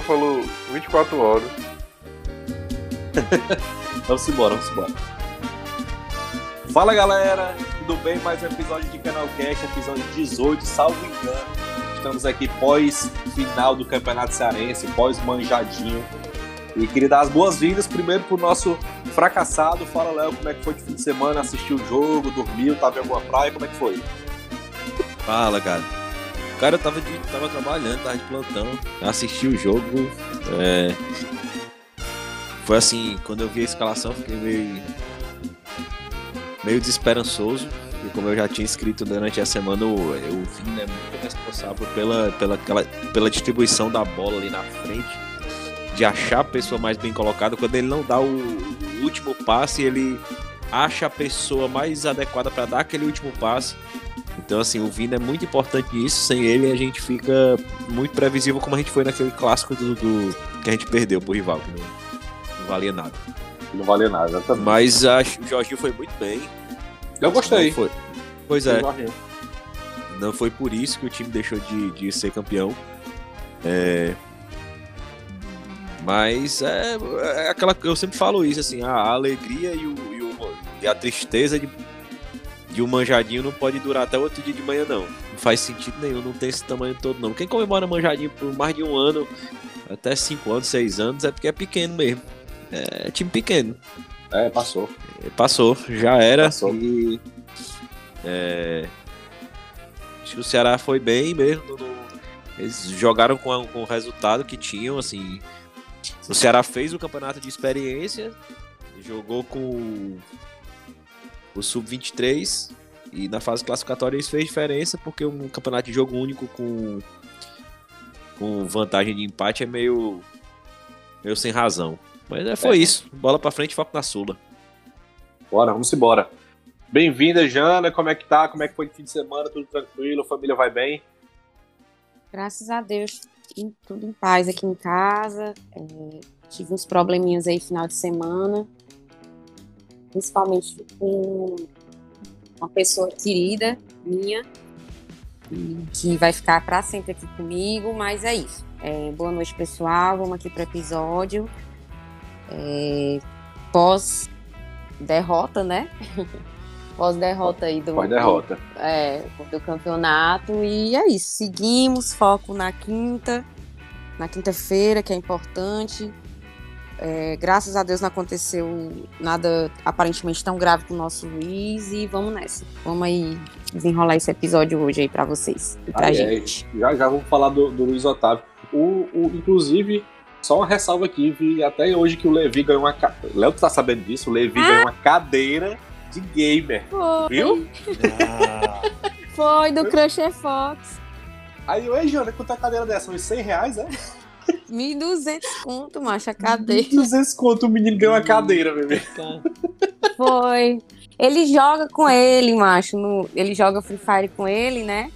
falou 24 horas. vamos embora, vamos embora. Fala galera, tudo bem? Mais um episódio de Canal Cast, episódio 18, salvo engano. Estamos aqui pós final do Campeonato Cearense, pós manjadinho. E queria dar as boas-vindas primeiro pro nosso fracassado. Fala, Léo, como é que foi de fim de semana? Assistiu o jogo, dormiu, tava em alguma praia? Como é que foi? Fala, cara. Cara, eu tava, de, tava trabalhando, tava de plantão, assisti o jogo. É... Foi assim, quando eu vi a escalação, fiquei meio. meio desesperançoso. E como eu já tinha escrito durante a semana, o, o Vini é muito responsável pela, pela, aquela, pela distribuição da bola ali na frente, de achar a pessoa mais bem colocada. Quando ele não dá o, o último passe, ele acha a pessoa mais adequada para dar aquele último passe. Então, assim, o Vina é muito importante nisso. Sem ele, a gente fica muito previsível, como a gente foi naquele clássico do, do que a gente perdeu pro rival, que não, não valia nada. Não valia nada, exatamente. Mas acho que o Jorginho foi muito bem. Eu gostei. Não foi. Pois é. Não foi por isso que o time deixou de, de ser campeão. É... Mas é, é, aquela eu sempre falo isso assim, a alegria e, o, e, o, e a tristeza de de um manjadinho não pode durar até outro dia de manhã, não. Não faz sentido nenhum, não tem esse tamanho todo, não. Quem comemora manjadinho por mais de um ano, até cinco anos, seis anos, é porque é pequeno mesmo. É time pequeno. É, passou. É, passou, já era. Passou. E, é, acho que o Ceará foi bem mesmo. No, eles jogaram com, a, com o resultado que tinham, assim. O Ceará fez o campeonato de experiência, jogou com o Sub-23 e na fase classificatória isso fez diferença porque um campeonato de jogo único com, com vantagem de empate é meio, meio sem razão. Mas é, foi é. isso. Bola pra frente, foco na Sula. Bora, vamos embora. Bem-vinda, Jana. Como é que tá? Como é que foi o fim de semana? Tudo tranquilo? A família vai bem? Graças a Deus, tudo em paz aqui em casa. É, tive uns probleminhas aí final de semana principalmente com uma pessoa querida minha, que vai ficar para sempre aqui comigo, mas é isso. É, boa noite, pessoal. Vamos aqui para o episódio. É, pós derrota, né? pós derrota aí do pós derrota. Do, é, do campeonato e é isso. Seguimos foco na quinta, na quinta-feira, que é importante. É, graças a Deus não aconteceu nada aparentemente tão grave com o nosso Luiz e vamos nessa. Vamos aí desenrolar esse episódio hoje aí para vocês e pra ah, gente. É, já já vamos falar do, do Luiz Otávio. O, o, inclusive, só uma ressalva aqui, vi até hoje que o Levi ganhou uma. Léo, tu tá sabendo disso? O Levi ah. ganhou uma cadeira de gamer. Foi. Viu? Ah. Foi, do Crusher Fox. Aí, oi, Jana, quanto é a cadeira dessa? Uns 100 reais, é? 1.200 conto, macho, a cadeira. 1.200 conto, o menino ganhou uma cadeira, bebê. Foi. Ele joga com ele, macho. No, ele joga Free Fire com ele, né?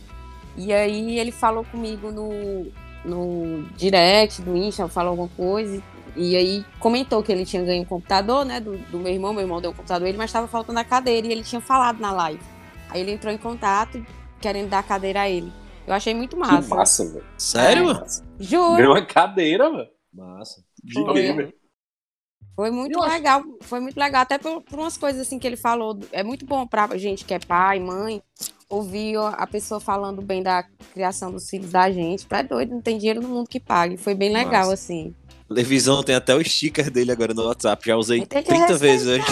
E aí ele falou comigo no, no direct do Insta, falou alguma coisa. E aí comentou que ele tinha ganho um computador, né? Do, do meu irmão. Meu irmão deu um computador ele, mas estava faltando a cadeira. E ele tinha falado na live. Aí ele entrou em contato, querendo dar a cadeira a ele. Eu achei muito massa. Que massa, velho. Sério, é. mano? Juro. Ganhou uma cadeira, mano. Massa. De foi. gamer. Foi muito eu legal, acho... foi muito legal, até por, por, umas coisas assim que ele falou. É muito bom pra gente que é pai, mãe, ouvir a pessoa falando bem da criação dos filhos da gente. Pra doido, não tem dinheiro no mundo que pague. Foi bem legal, Massa. assim. Televisão tem até o sticker dele agora no WhatsApp. Já usei 30 vezes hoje.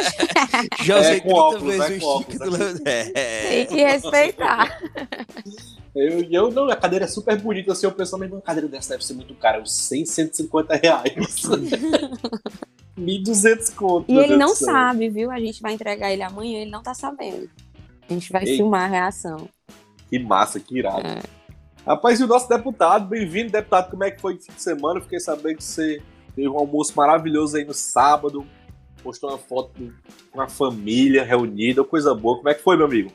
Já usei é, 30 óculos, vezes é, o sticker óculos, do é. Tem que respeitar. Eu, eu não, a cadeira é super bonita, assim, eu penso, mas uma cadeira dessa deve ser muito cara, uns 100, 150 reais. 1.200 conto. E ele não sabe, viu? A gente vai entregar ele amanhã, ele não tá sabendo. A gente vai Ei. filmar a reação. Que massa, que irado. É. Rapaz, e o nosso deputado, bem-vindo, deputado, como é que foi o fim de semana? Fiquei sabendo que você teve um almoço maravilhoso aí no sábado, postou uma foto com a família reunida, coisa boa. Como é que foi, meu amigo?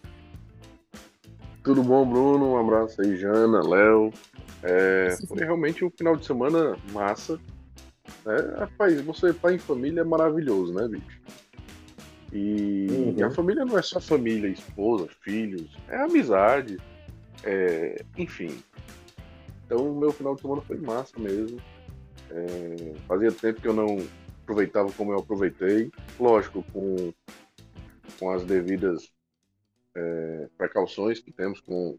Tudo bom, Bruno? Um abraço aí, Jana, Léo. É, foi realmente um final de semana massa. É, rapaz, você pai em família é maravilhoso, né, bicho? E, uhum. e, a família não é só família, esposa, filhos, é amizade, é, enfim. Então, o meu final de semana foi massa mesmo. É, fazia tempo que eu não aproveitava como eu aproveitei. Lógico, com, com as devidas é, precauções que temos com,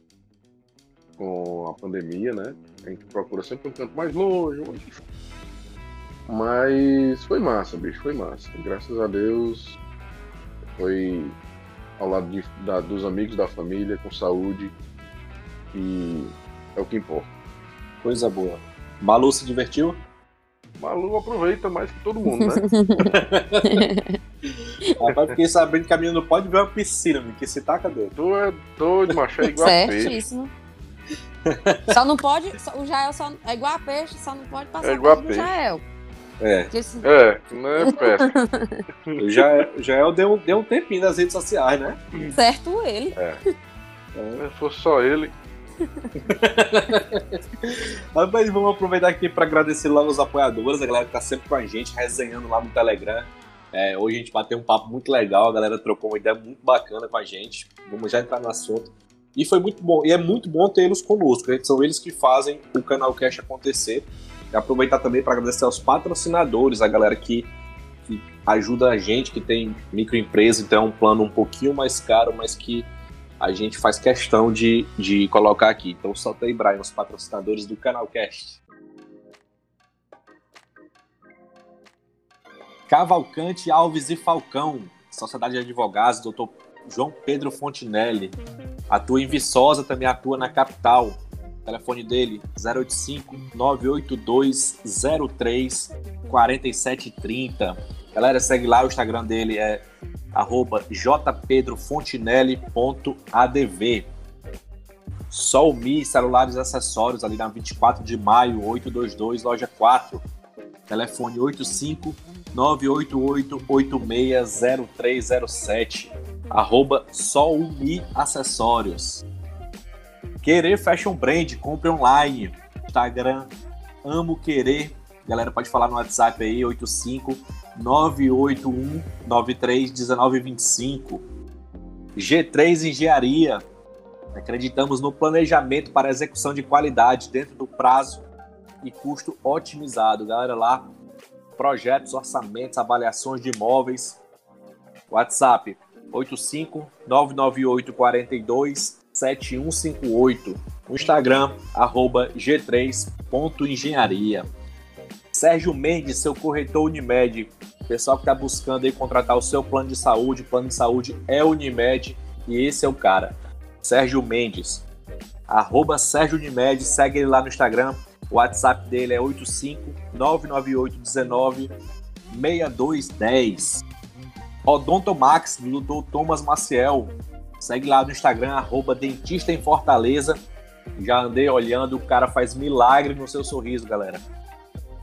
com a pandemia, né? A gente procura sempre um canto mais longe. Mas foi massa, bicho, foi massa. Graças a Deus foi ao lado de, da, dos amigos, da família, com saúde. E é o que importa. Coisa boa. Malu se divertiu? Malu aproveita mais que todo mundo, né? Rapaz, fiquei sabendo que a menina não pode ver uma piscina, que se taca dentro. Tu é doido, macho, é igual a peixe. Certíssimo. Só não pode. só- O Jael só, é igual a peixe, só não pode passar É igual a perto do peixe. Jael. É. Porque se- É, não é pesca. Já, já deu, deu um tempinho nas redes sociais, né? certo ele. Se fosse só ele. Mas vamos aproveitar aqui para agradecer logo os apoiadores, a galera que tá sempre com a gente, resenhando lá no Telegram. É, hoje a gente bateu um papo muito legal, a galera trocou uma ideia muito bacana com a gente. Vamos já entrar no assunto. E foi muito bom, e é muito bom tê-los conosco, né? são eles que fazem o canal Cash acontecer. E aproveitar também para agradecer aos patrocinadores, a galera que, que ajuda a gente, que tem microempresa, então é um plano um pouquinho mais caro, mas que a gente faz questão de, de colocar aqui. Então solta aí, Brian, os patrocinadores do canal Cast. Cavalcante Alves e Falcão, Sociedade de Advogados, doutor João Pedro Fontinelli. Atua em Viçosa, também atua na capital. O telefone dele 085 982 03 4730. Galera, segue lá, o Instagram dele é arroba jpedrofontinelli.adv. Solmi Celulares e Acessórios, ali na 24 de maio, 822, loja 4. Telefone 85 988 860307. Arroba Solmi Acessórios. Querer Fashion Brand, compre online. Instagram, amo querer. Galera, pode falar no WhatsApp aí, 85 981 93 1925. G3 Engenharia. Acreditamos no planejamento para execução de qualidade dentro do prazo e custo otimizado. Galera, lá, projetos, orçamentos, avaliações de imóveis. WhatsApp 85 998 42 7158. No Instagram, arroba g3.engenharia. Sérgio Mendes, seu corretor Unimed. Pessoal que está buscando aí contratar o seu plano de saúde, plano de saúde é Unimed e esse é o cara. Sérgio Mendes. Arroba Sérgio Unimed, segue ele lá no Instagram. O WhatsApp dele é 85 998 19 6210. Odontomax, do Dr. Thomas Maciel. Segue lá no Instagram, arroba Dentista em Fortaleza. Já andei olhando, o cara faz milagre no seu sorriso, galera.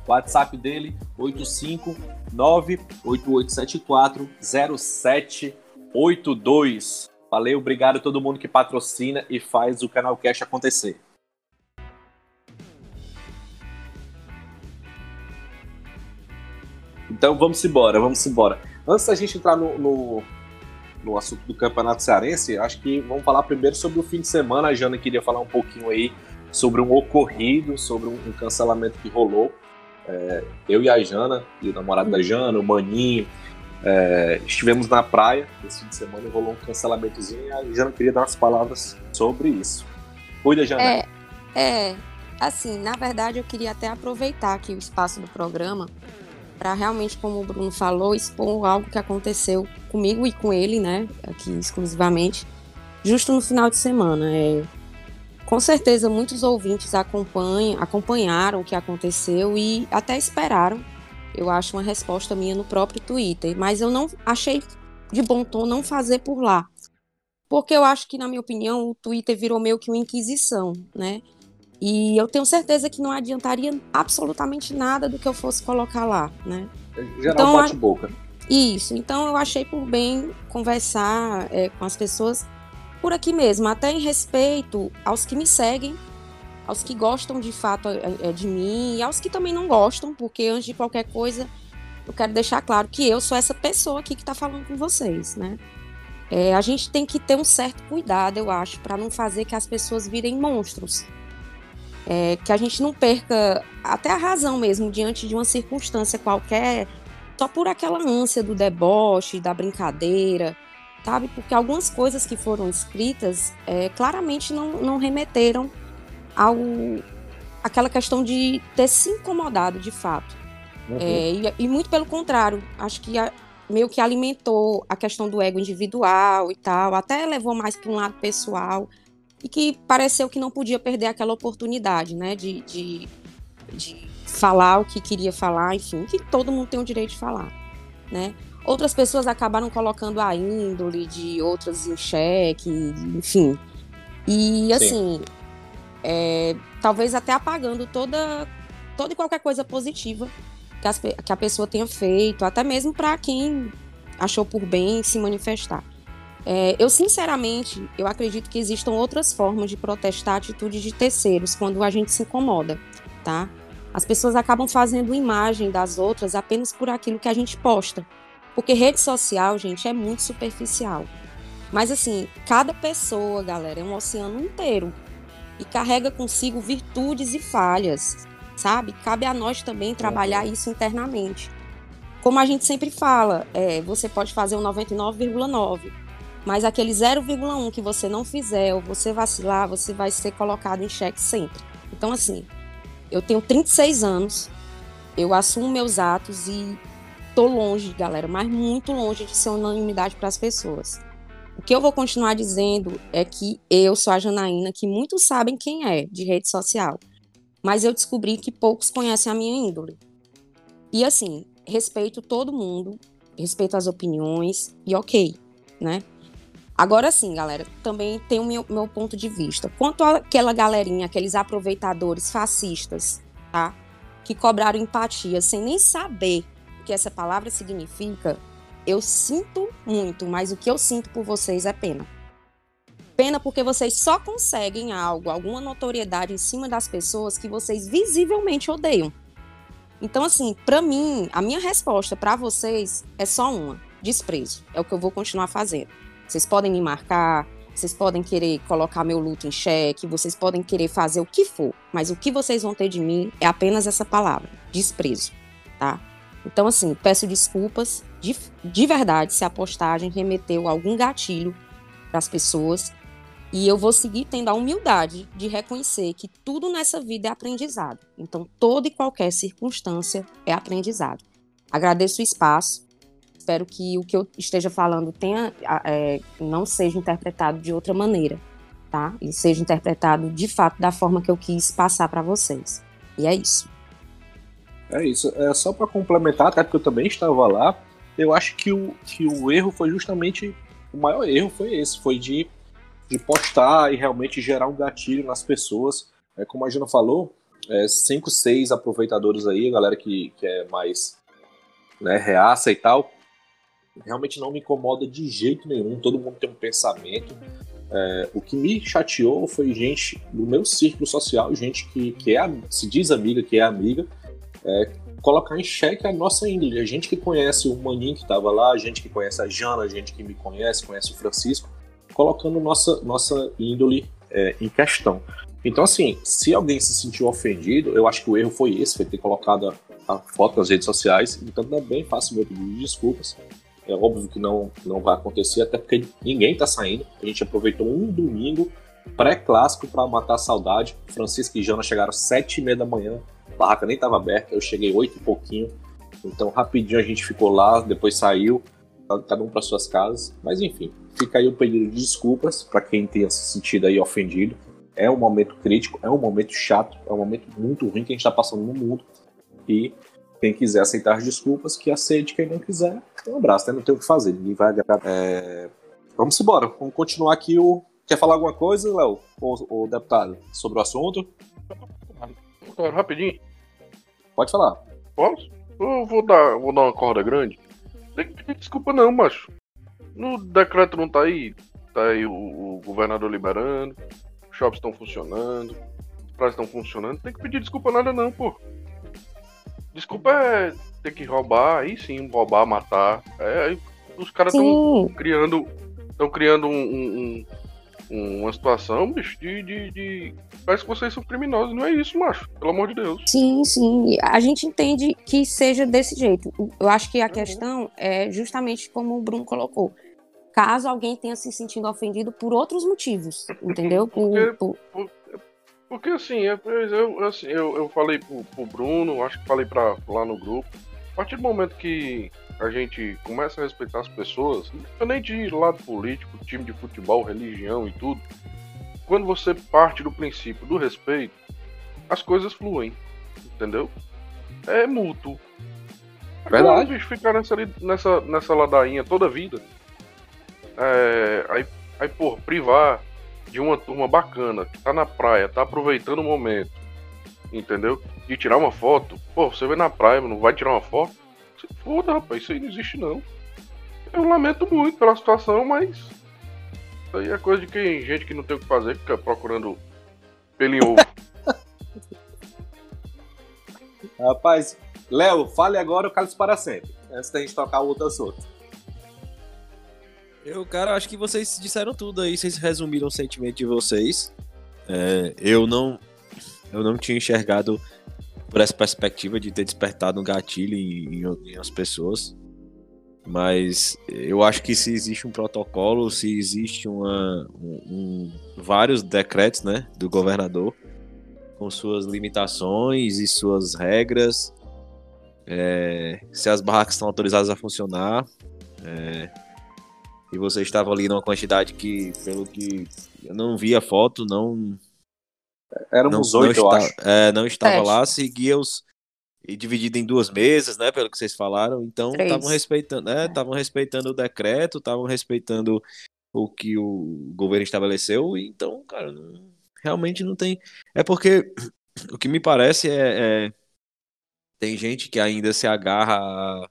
WhatsApp dele, 859-8874-0782. Valeu, obrigado a todo mundo que patrocina e faz o Canal Cash acontecer. Então vamos embora, vamos embora. Antes da gente entrar no, no, no assunto do Campeonato Cearense, acho que vamos falar primeiro sobre o fim de semana. A Jana queria falar um pouquinho aí sobre um ocorrido, sobre um, um cancelamento que rolou. É, eu e a Jana, e o namorado da Jana, o Maninho, é, estivemos na praia esse fim de semana e rolou um cancelamentozinho e a Jana queria dar umas palavras sobre isso. Cuida, Jana. É, é, assim, na verdade eu queria até aproveitar aqui o espaço do programa para realmente, como o Bruno falou, expor algo que aconteceu comigo e com ele, né, aqui exclusivamente, justo no final de semana. É, com certeza muitos ouvintes acompanham, acompanharam o que aconteceu e até esperaram, eu acho, uma resposta minha no próprio Twitter, mas eu não achei de bom tom não fazer por lá. Porque eu acho que, na minha opinião, o Twitter virou meio que uma inquisição, né? E eu tenho certeza que não adiantaria absolutamente nada do que eu fosse colocar lá, né? Geral então, bate-boca. Isso, então eu achei por bem conversar é, com as pessoas por aqui mesmo, até em respeito aos que me seguem, aos que gostam de fato é, de mim e aos que também não gostam, porque antes de qualquer coisa eu quero deixar claro que eu sou essa pessoa aqui que está falando com vocês, né? É, a gente tem que ter um certo cuidado, eu acho, para não fazer que as pessoas virem monstros. É, que a gente não perca até a razão mesmo diante de uma circunstância qualquer, só por aquela ânsia do deboche, da brincadeira, sabe? Porque algumas coisas que foram escritas é, claramente não, não remeteram ao aquela questão de ter se incomodado de fato. Uhum. É, e, e, muito pelo contrário, acho que a, meio que alimentou a questão do ego individual e tal, até levou mais para um lado pessoal e que pareceu que não podia perder aquela oportunidade, né, de, de, de falar o que queria falar, enfim, que todo mundo tem o direito de falar, né. Outras pessoas acabaram colocando a índole de outras em xeque, enfim. E assim, é, talvez até apagando toda, toda e qualquer coisa positiva que, as, que a pessoa tenha feito, até mesmo para quem achou por bem se manifestar. É, eu, sinceramente, eu acredito que existam outras formas de protestar atitudes de terceiros quando a gente se incomoda, tá? As pessoas acabam fazendo imagem das outras apenas por aquilo que a gente posta. Porque rede social, gente, é muito superficial. Mas assim, cada pessoa, galera, é um oceano inteiro e carrega consigo virtudes e falhas sabe? Cabe a nós também trabalhar isso internamente. Como a gente sempre fala, é, você pode fazer um 99,9, mas aquele 0,1 que você não fizer ou você vacilar, você vai ser colocado em xeque sempre. Então, assim, eu tenho 36 anos, eu assumo meus atos e tô longe, galera, mas muito longe de ser unanimidade para as pessoas. O que eu vou continuar dizendo é que eu sou a Janaína, que muitos sabem quem é de rede social mas eu descobri que poucos conhecem a minha índole. E assim, respeito todo mundo, respeito as opiniões e ok, né? Agora sim, galera, também tem o meu, meu ponto de vista. Quanto àquela galerinha, aqueles aproveitadores fascistas, tá? Que cobraram empatia sem nem saber o que essa palavra significa, eu sinto muito, mas o que eu sinto por vocês é pena. Pena porque vocês só conseguem algo, alguma notoriedade em cima das pessoas que vocês visivelmente odeiam. Então, assim, para mim, a minha resposta para vocês é só uma: desprezo. É o que eu vou continuar fazendo. Vocês podem me marcar, vocês podem querer colocar meu luto em xeque, vocês podem querer fazer o que for, mas o que vocês vão ter de mim é apenas essa palavra: desprezo, tá? Então, assim, peço desculpas de, de verdade se a postagem remeteu algum gatilho para as pessoas e eu vou seguir tendo a humildade de reconhecer que tudo nessa vida é aprendizado. Então, toda e qualquer circunstância é aprendizado. Agradeço o espaço. Espero que o que eu esteja falando tenha, é, não seja interpretado de outra maneira, tá? E seja interpretado de fato da forma que eu quis passar para vocês. E é isso. É isso. É só para complementar, até porque eu também estava lá. Eu acho que o, que o erro foi justamente o maior erro foi esse, foi de de postar e realmente gerar um gatilho nas pessoas. É, como a Gina falou, é, cinco, seis aproveitadores aí, a galera que, que é mais né, reaça e tal, realmente não me incomoda de jeito nenhum. Todo mundo tem um pensamento. É, o que me chateou foi gente do meu círculo social, gente que, que é, se diz amiga, que é amiga, é, colocar em xeque a nossa índole. A gente que conhece o Maninho que estava lá, a gente que conhece a Jana, a gente que me conhece, conhece o Francisco, colocando nossa, nossa índole é, em questão. Então, assim, se alguém se sentiu ofendido, eu acho que o erro foi esse, foi ter colocado a, a foto nas redes sociais. Então, também faço meu pedido de desculpas. É óbvio que não, não vai acontecer, até porque ninguém tá saindo. A gente aproveitou um domingo pré-clássico para matar a saudade. Francisco e Jana chegaram às sete e meia da manhã, a barraca nem estava aberta, eu cheguei oito e pouquinho. Então, rapidinho a gente ficou lá, depois saiu, cada um para suas casas. Mas enfim, fica aí o pedido de desculpas para quem tenha se sentido aí ofendido. É um momento crítico, é um momento chato, é um momento muito ruim que a gente está passando no mundo. E quem quiser aceitar as desculpas, que aceite. Quem não quiser, um abraço, né? Não tem o que fazer, ninguém vai agradar. É... Vamos embora, vamos continuar aqui. O... Quer falar alguma coisa, Léo, o, o deputado, sobre o assunto? Rapidinho. Pode falar. Posso? Eu vou dar, vou dar uma corda grande. Tem que pedir desculpa não, macho. No decreto não tá aí. Tá aí o, o governador liberando, os shops estão funcionando, os praias estão funcionando. Tem que pedir desculpa nada não, pô. Desculpa é ter que roubar, aí sim, roubar, matar. É, aí os caras estão criando. Estão criando um, um, uma situação, bicho, de, de, de, Parece que vocês são criminosos. Não é isso, macho. Pelo amor de Deus. Sim, sim. A gente entende que seja desse jeito. Eu acho que a uhum. questão é justamente como o Bruno colocou. Caso alguém tenha se sentido ofendido por outros motivos, entendeu? Por, porque, por... porque assim, eu, eu, assim, eu, eu falei pro, pro Bruno, acho que falei pra, lá no grupo. A partir do momento que a gente começa a respeitar as pessoas, independente de lado político, time de futebol, religião e tudo, quando você parte do princípio do respeito, as coisas fluem, entendeu? É mútuo. Verdade. Agora, ficar nessa, nessa, nessa ladainha toda a vida. É, aí, aí, pô, privar de uma turma bacana, que tá na praia, tá aproveitando o momento, entendeu? De tirar uma foto. Pô, você vê na praia, não vai tirar uma foto? Foda, rapaz, isso aí não existe não. Eu lamento muito pela situação, mas. Isso aí é coisa de quem gente que não tem o que fazer, fica procurando pelo em ovo. rapaz, Léo, fale agora o Carlos para sempre. Antes da gente tocar o outro assunto. Eu, cara, acho que vocês disseram tudo aí, vocês resumiram o sentimento de vocês. É, eu não. Eu não tinha enxergado por essa perspectiva de ter despertado um gatilho em, em, em as pessoas. Mas eu acho que se existe um protocolo, se existe uma, um, um, vários decretos né, do governador com suas limitações e suas regras, é, se as barracas estão autorizadas a funcionar, é, e você estava ali numa quantidade que, pelo que eu não vi a foto, não Éramos oito, eu acho. É, não estava Sete. lá, seguia os. E dividido em duas mesas, né? Pelo que vocês falaram. Então, estavam respeitando, né? Estavam respeitando o decreto, estavam respeitando o que o governo estabeleceu. Então, cara, não, realmente não tem. É porque o que me parece é, é, tem gente que ainda se agarra a,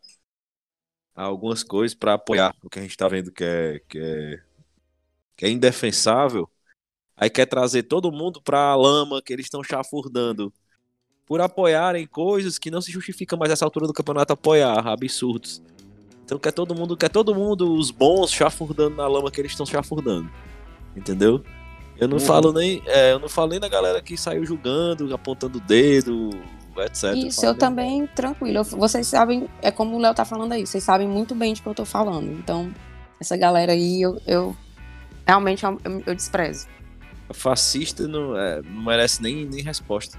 a algumas coisas para apoiar o que a gente está vendo que é, que é, que é indefensável Aí quer trazer todo mundo para a lama que eles estão chafurdando. Por apoiarem coisas que não se justifica mais essa altura do campeonato apoiar, absurdos. Então quer todo mundo, quer todo mundo, os bons, chafurdando na lama que eles estão chafurdando. Entendeu? Eu não uhum. falo nem. É, eu não falei da galera que saiu julgando, apontando o dedo, etc. Isso, eu, eu também, tranquilo. Vocês sabem, é como o Léo tá falando aí, vocês sabem muito bem de que eu tô falando. Então, essa galera aí, eu, eu realmente eu, eu desprezo fascista não, é, não merece nem, nem resposta.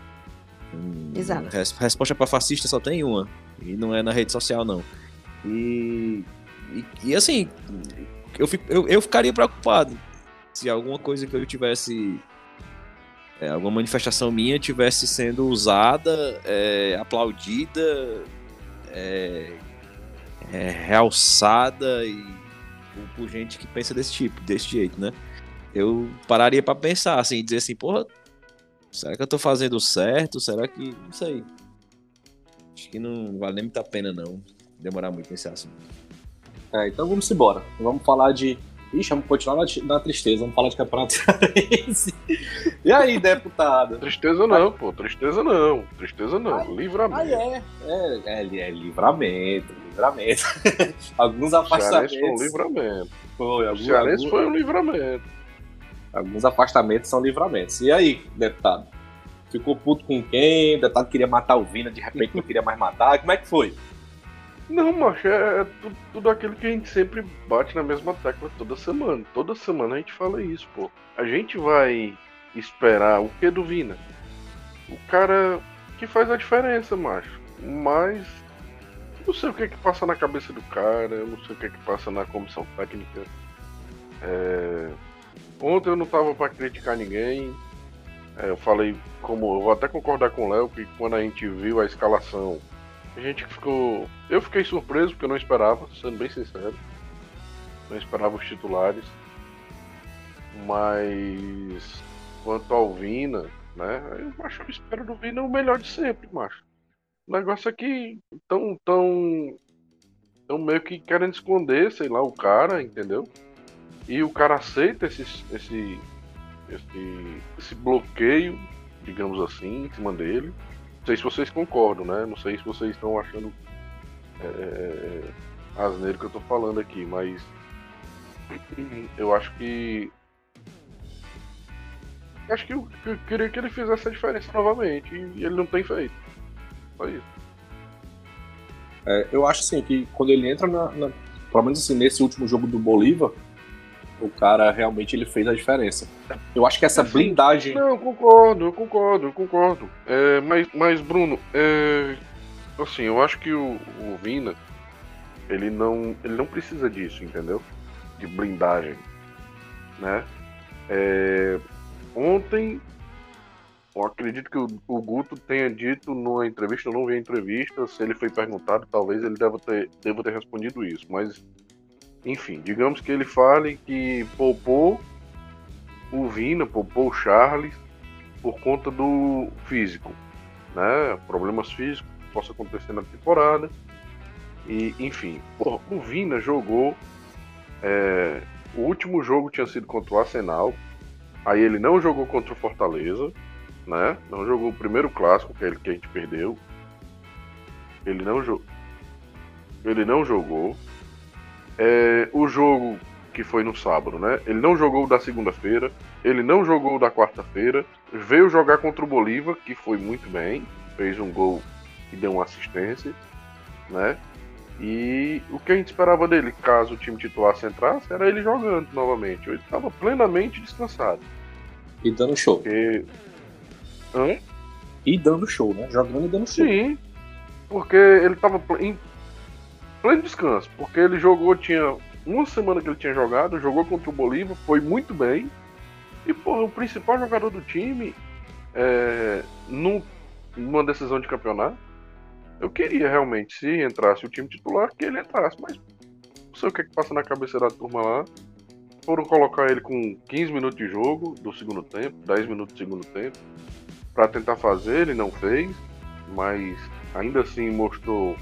Exato. Resposta para fascista só tem uma. E não é na rede social, não. E, e, e assim, eu, fico, eu, eu ficaria preocupado se alguma coisa que eu tivesse. É, alguma manifestação minha tivesse sendo usada, é, aplaudida, é, é realçada e por, por gente que pensa desse tipo, desse jeito, né? Eu pararia para pensar, assim, dizer assim, porra, será que eu tô fazendo certo? Será que. Não sei. Acho que não vale nem muito a pena, não. Demorar muito nesse assunto. É, então vamos embora. Vamos falar de. Ixi, vamos continuar na, na tristeza, vamos falar de campeonato E aí, deputado? Tristeza não, pô, tristeza não, tristeza não, ai, livramento. Ai, é, é, é, é livramento, livramento. alguns afastamentos. foi um livramento. Foi, alguns, alguns... foi um livramento. Alguns afastamentos são livramentos. E aí, deputado? Ficou puto com quem? O deputado queria matar o Vina, de repente não queria mais matar. Como é que foi? Não, macho, é, é tudo, tudo, aquilo que a gente sempre bate na mesma tecla toda semana. Toda semana a gente fala isso, pô. A gente vai esperar o que do Vina? O cara que faz a diferença, macho. Mas não sei o que é que passa na cabeça do cara, não sei o que é que passa na comissão técnica. É, Ontem eu não tava para criticar ninguém. É, eu falei, como eu vou até concordar com o Léo, que quando a gente viu a escalação, a gente ficou. Eu fiquei surpreso porque eu não esperava, sendo bem sincero. Não esperava os titulares. Mas quanto ao Vina, né? Eu acho que eu espero do Vina o melhor de sempre, macho. O negócio aqui é tão, tão. tão meio que querendo esconder, sei lá, o cara, entendeu? E o cara aceita esse, esse, esse, esse bloqueio, digamos assim, em cima dele. Não sei se vocês concordam, né? Não sei se vocês estão achando é, é, é asneiro que eu tô falando aqui, mas eu acho que acho que eu, eu, queria que ele fizesse a diferença novamente. E ele não tem feito. Só isso. É, eu acho assim que quando ele entra na, na, Pelo menos assim, nesse último jogo do Bolívar, o cara realmente ele fez a diferença. Eu acho que essa blindagem. Não, eu concordo, eu concordo, eu concordo. É, mas, mas, Bruno, é, assim, eu acho que o, o Vina, ele não, ele não precisa disso, entendeu? De blindagem, né? É, ontem, eu acredito que o, o, Guto tenha dito numa entrevista, eu não vi a entrevista, se ele foi perguntado, talvez ele deva ter, deva ter respondido isso, mas enfim, digamos que ele fale que poupou o Vina, poupou o Charles por conta do físico, né? Problemas físicos que possa acontecer na temporada. E, enfim, o Vina jogou. É, o último jogo tinha sido contra o Arsenal. Aí ele não jogou contra o Fortaleza, né? Não jogou o primeiro clássico que, ele, que a gente perdeu. Ele não jogou. Ele não jogou. É, o jogo que foi no sábado, né? Ele não jogou da segunda-feira, ele não jogou da quarta-feira, veio jogar contra o Bolívar, que foi muito bem, fez um gol e deu uma assistência, né? E o que a gente esperava dele, caso o time titular se entrasse, era ele jogando novamente. Ele estava plenamente descansado. E dando show. Porque... Hã? E dando show, né? Jogando e dando show. Sim, porque ele estava em pleno descanso, porque ele jogou, tinha uma semana que ele tinha jogado, jogou contra o Bolívar, foi muito bem. E, pô, o principal jogador do time, é, num, numa decisão de campeonato, eu queria realmente, se entrasse o time titular, que ele entrasse, mas não sei o que, é que passa na cabeça da turma lá. Foram colocar ele com 15 minutos de jogo do segundo tempo, 10 minutos do segundo tempo, para tentar fazer, ele não fez, mas ainda assim mostrou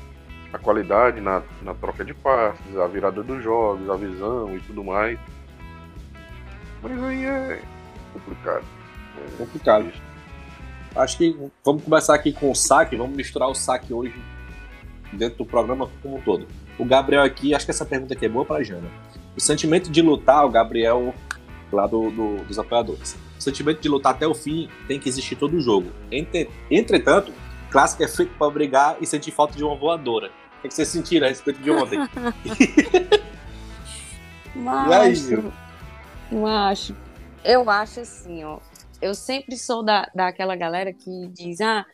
a qualidade na, na troca de passes, a virada dos jogos, a visão e tudo mais. Mas aí é complicado. É complicado. Isso. Acho que vamos começar aqui com o saque, vamos misturar o saque hoje dentro do programa como um todo. O Gabriel aqui, acho que essa pergunta aqui é boa para Jana. O sentimento de lutar, o Gabriel lá do, do, dos apoiadores. O sentimento de lutar até o fim tem que existir todo o jogo. Entretanto, clássico é feito para brigar e sentir falta de uma voadora. O que vocês sentiram a respeito de ontem? Macho, macho, eu acho assim, ó. Eu sempre sou da, daquela galera que diz, ah,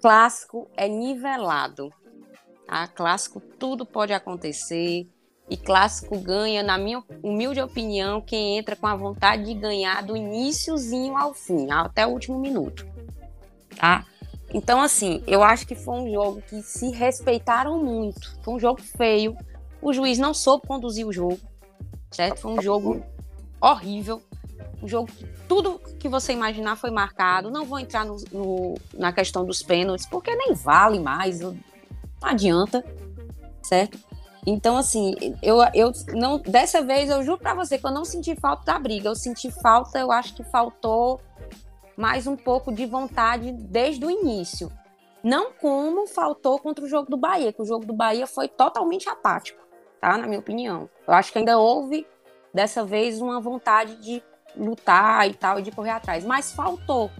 clássico é nivelado. Ah, clássico tudo pode acontecer. E clássico ganha, na minha humilde opinião, quem entra com a vontade de ganhar do iníciozinho ao fim, até o último minuto. Tá? Então, assim, eu acho que foi um jogo que se respeitaram muito. Foi um jogo feio. O juiz não soube conduzir o jogo, certo? Foi um jogo horrível. Um jogo que tudo que você imaginar foi marcado. Não vou entrar no, no, na questão dos pênaltis, porque nem vale mais. Não adianta, certo? Então, assim, eu, eu não. Dessa vez, eu juro pra você que eu não senti falta da briga. Eu senti falta, eu acho que faltou mais um pouco de vontade desde o início. Não como faltou contra o jogo do Bahia, que o jogo do Bahia foi totalmente apático, tá? Na minha opinião. Eu acho que ainda houve, dessa vez, uma vontade de lutar e tal, e de correr atrás. Mas faltou.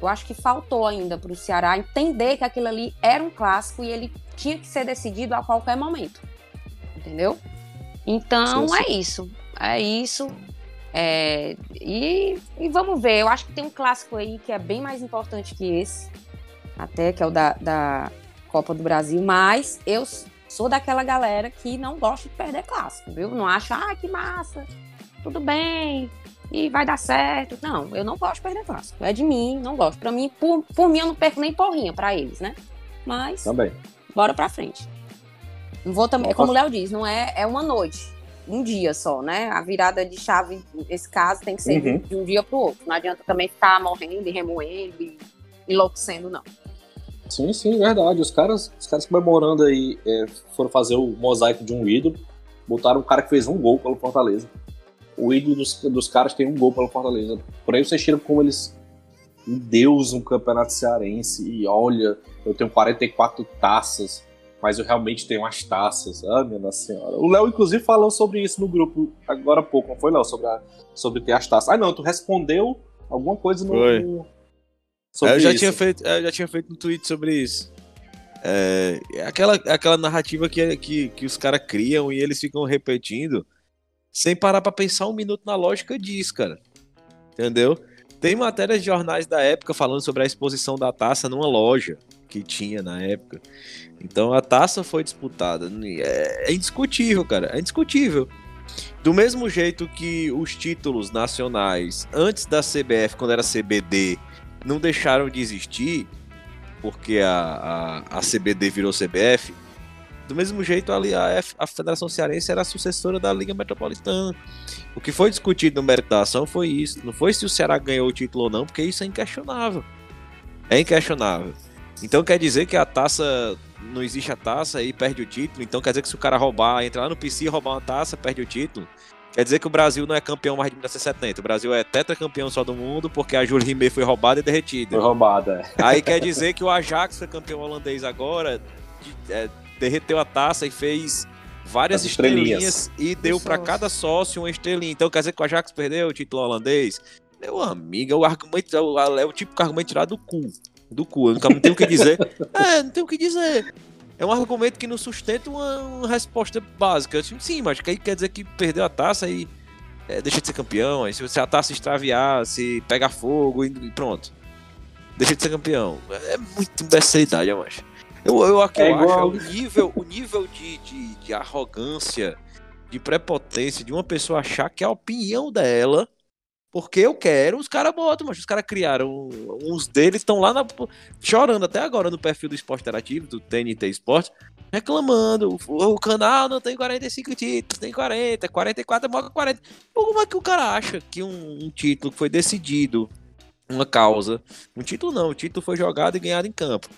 Eu acho que faltou ainda para o Ceará entender que aquilo ali era um clássico e ele tinha que ser decidido a qualquer momento. Entendeu? Então sim, sim. é isso. É isso. É, e, e, vamos ver, eu acho que tem um clássico aí que é bem mais importante que esse, até que é o da, da Copa do Brasil, mas eu sou daquela galera que não gosta de perder clássico, viu? Não acha, ah, que massa, tudo bem, e vai dar certo. Não, eu não gosto de perder clássico. É de mim, não gosto. Pra mim, por, por mim, eu não perco nem porrinha pra eles, né? Mas. Também. Bora pra frente. Não vou também. É como o Léo diz, não é, é uma noite um dia só, né? A virada de chave, nesse caso, tem que ser uhum. de um dia para o outro. Não adianta também ficar morrendo e remoendo e enlouquecendo, não. Sim, sim, verdade. Os caras, os caras comemorando aí é, foram fazer o mosaico de um ídolo, botaram um cara que fez um gol pelo Fortaleza. O ídolo dos, dos caras tem um gol pelo Fortaleza. Por aí vocês tiram como eles Deus um campeonato cearense e olha, eu tenho 44 taças mas eu realmente tenho umas taças. Ah, minha senhora. O Léo, inclusive, falou sobre isso no grupo agora há pouco, não foi, Léo? Sobre, a, sobre ter as taças. Ah, não, tu respondeu Alguma coisa no. Foi. no- É, sobre eu já isso. tinha feito, é, eu já tinha feito um tweet sobre isso. É, aquela, aquela narrativa que, que, que os caras criam e eles ficam repetindo sem parar pra pensar um minuto na lógica disso, cara. Entendeu? Tem matérias de jornais da época falando sobre a exposição da taça numa loja que tinha na época. Então a taça foi disputada. É, é indiscutível, cara. É indiscutível. Do mesmo jeito que os títulos nacionais antes da CBF, quando era CBD, não deixaram de existir, porque a, a, a CBD virou CBF. Do mesmo jeito, ali a, a Federação Cearense era a sucessora da Liga Metropolitana. O que foi discutido no mérito da ação foi isso. Não foi se o Ceará ganhou o título ou não, porque isso é inquestionável. É inquestionável. Então quer dizer que a taça. Não existe a taça e perde o título. Então quer dizer que se o cara roubar, entrar lá no PC e roubar uma taça, perde o título. Quer dizer que o Brasil não é campeão mais de 1970. O Brasil é tetracampeão só do mundo porque a Jules Rimet foi roubada e derretida. Foi roubada. é. Aí quer dizer que o Ajax foi campeão holandês agora, de- é, derreteu a taça e fez várias As estrelinhas. estrelinhas, e deu sócios. cada sócio uma estrelinha. Então quer dizer que o Ajax perdeu o título holandês? Meu amigo, é o argumento é o, é o típico argumento tirado do cu. Do cu, eu não tenho o que dizer. É, não tenho o que dizer. É um argumento que não sustenta uma, uma resposta básica. Eu digo, Sim, mas que aí quer dizer que perdeu a taça e é, deixa de ser campeão. Aí se a taça extraviar, se pegar fogo e pronto. Deixa de ser campeão. É muito imbecilidade, eu acho. Eu, eu, É eu acho é igual- o nível, o nível de, de, de arrogância, de prepotência de uma pessoa achar que a opinião dela, porque eu quero, os caras botam, mas os caras criaram. Uns deles estão lá na- chorando até agora no perfil do Esporte Interativo, do TNT Esporte, reclamando. O, o canal não tem 45 títulos, tem 40, 44 é maior que 40. Pô, Como é que o cara acha que um, um título que foi decidido, uma causa, um título não, o título foi jogado e ganhado em campo.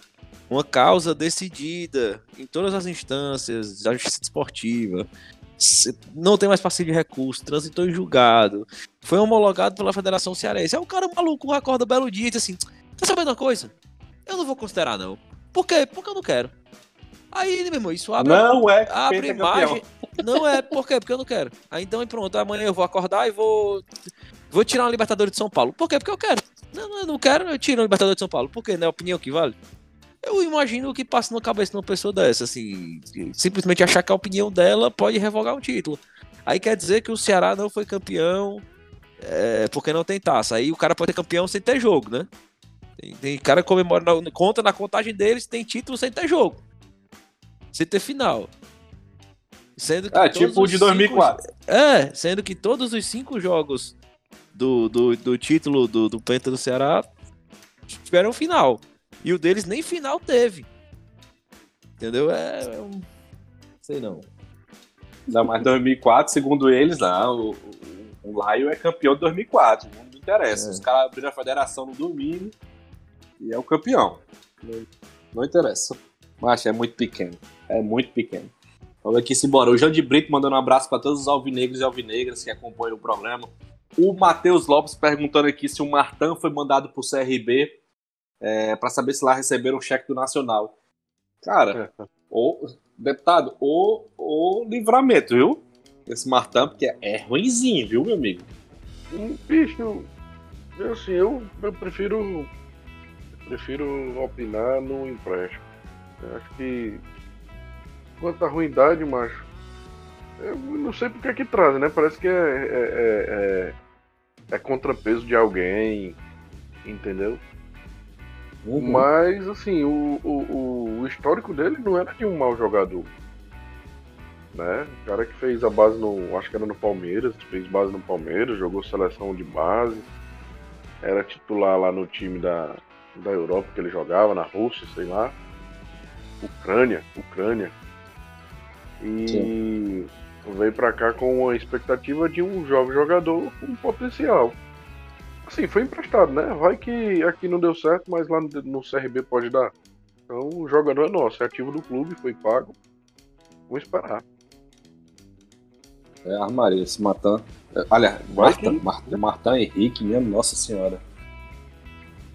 Uma causa decidida em todas as instâncias da justiça esportiva, não tem mais passivo de recurso, transitou em julgado, foi homologado pela Federação Cearense. Aí o cara maluco acorda belo dia e diz assim: Tá sabendo uma coisa? Eu não vou considerar, não. Por quê? Porque eu não quero. Aí, meu irmão, isso abre, Não é abre imagem. Não é, por quê? Porque eu não quero. Aí então, pronto, amanhã eu vou acordar e vou. Vou tirar uma Libertadores de São Paulo. Por quê? Porque eu quero. Não, não, eu não quero, eu tiro uma Libertadores de São Paulo. Por quê? Não é a opinião que vale? Eu imagino o que passa na cabeça de uma pessoa dessa, assim, simplesmente achar que a opinião dela pode revogar um título. Aí quer dizer que o Ceará não foi campeão é, porque não tem taça. Aí o cara pode ser campeão sem ter jogo, né? Tem, tem cara que comemora, na, conta na contagem deles, tem título sem ter jogo. Sem ter final. Sendo que É, tipo o de cinco- 2004. é, sendo que todos os cinco jogos do, do, do título do, do Penta do Ceará tiveram final. E o deles nem final teve. Entendeu? É, é um. Sei não. Não, mas 2004, segundo eles, não. O, o, o Lion é campeão de 2004. Não me interessa. É. Os caras abriram a federação no domingo e é o campeão. Não, não interessa. Mas é muito pequeno. É muito pequeno. Vamos aqui se embora. O João de Brito mandando um abraço para todos os alvinegros e alvinegras que acompanham o programa. O Matheus Lopes perguntando aqui se o Martão foi mandado pro CRB é, para saber se lá receberam o cheque do Nacional. Cara, o deputado, o, o livramento, viu? Esse Martão, porque é ruimzinho, viu, meu amigo? Hum, Bicho, eu, assim, eu, eu prefiro. eu prefiro opinar no empréstimo. Eu acho que. Quanto à ruindade, macho. Eu não sei porque que traz, né? Parece que é, é, é, é, é contrapeso de alguém, entendeu? Uhum. Mas, assim, o, o, o histórico dele não era de um mau jogador. Né? O cara que fez a base no. Acho que era no Palmeiras, fez base no Palmeiras, jogou seleção de base, era titular lá no time da, da Europa que ele jogava, na Rússia, sei lá. Ucrânia, Ucrânia. E veio pra cá com a expectativa de um jovem jogador com potencial. Assim, foi emprestado, né? Vai que aqui não deu certo, mas lá no, CRB pode dar. Então o jogador é nosso, é ativo do clube, foi pago. Vamos esperar. É armaria, esse. É, Olha, Martão Henrique mesmo, nossa senhora.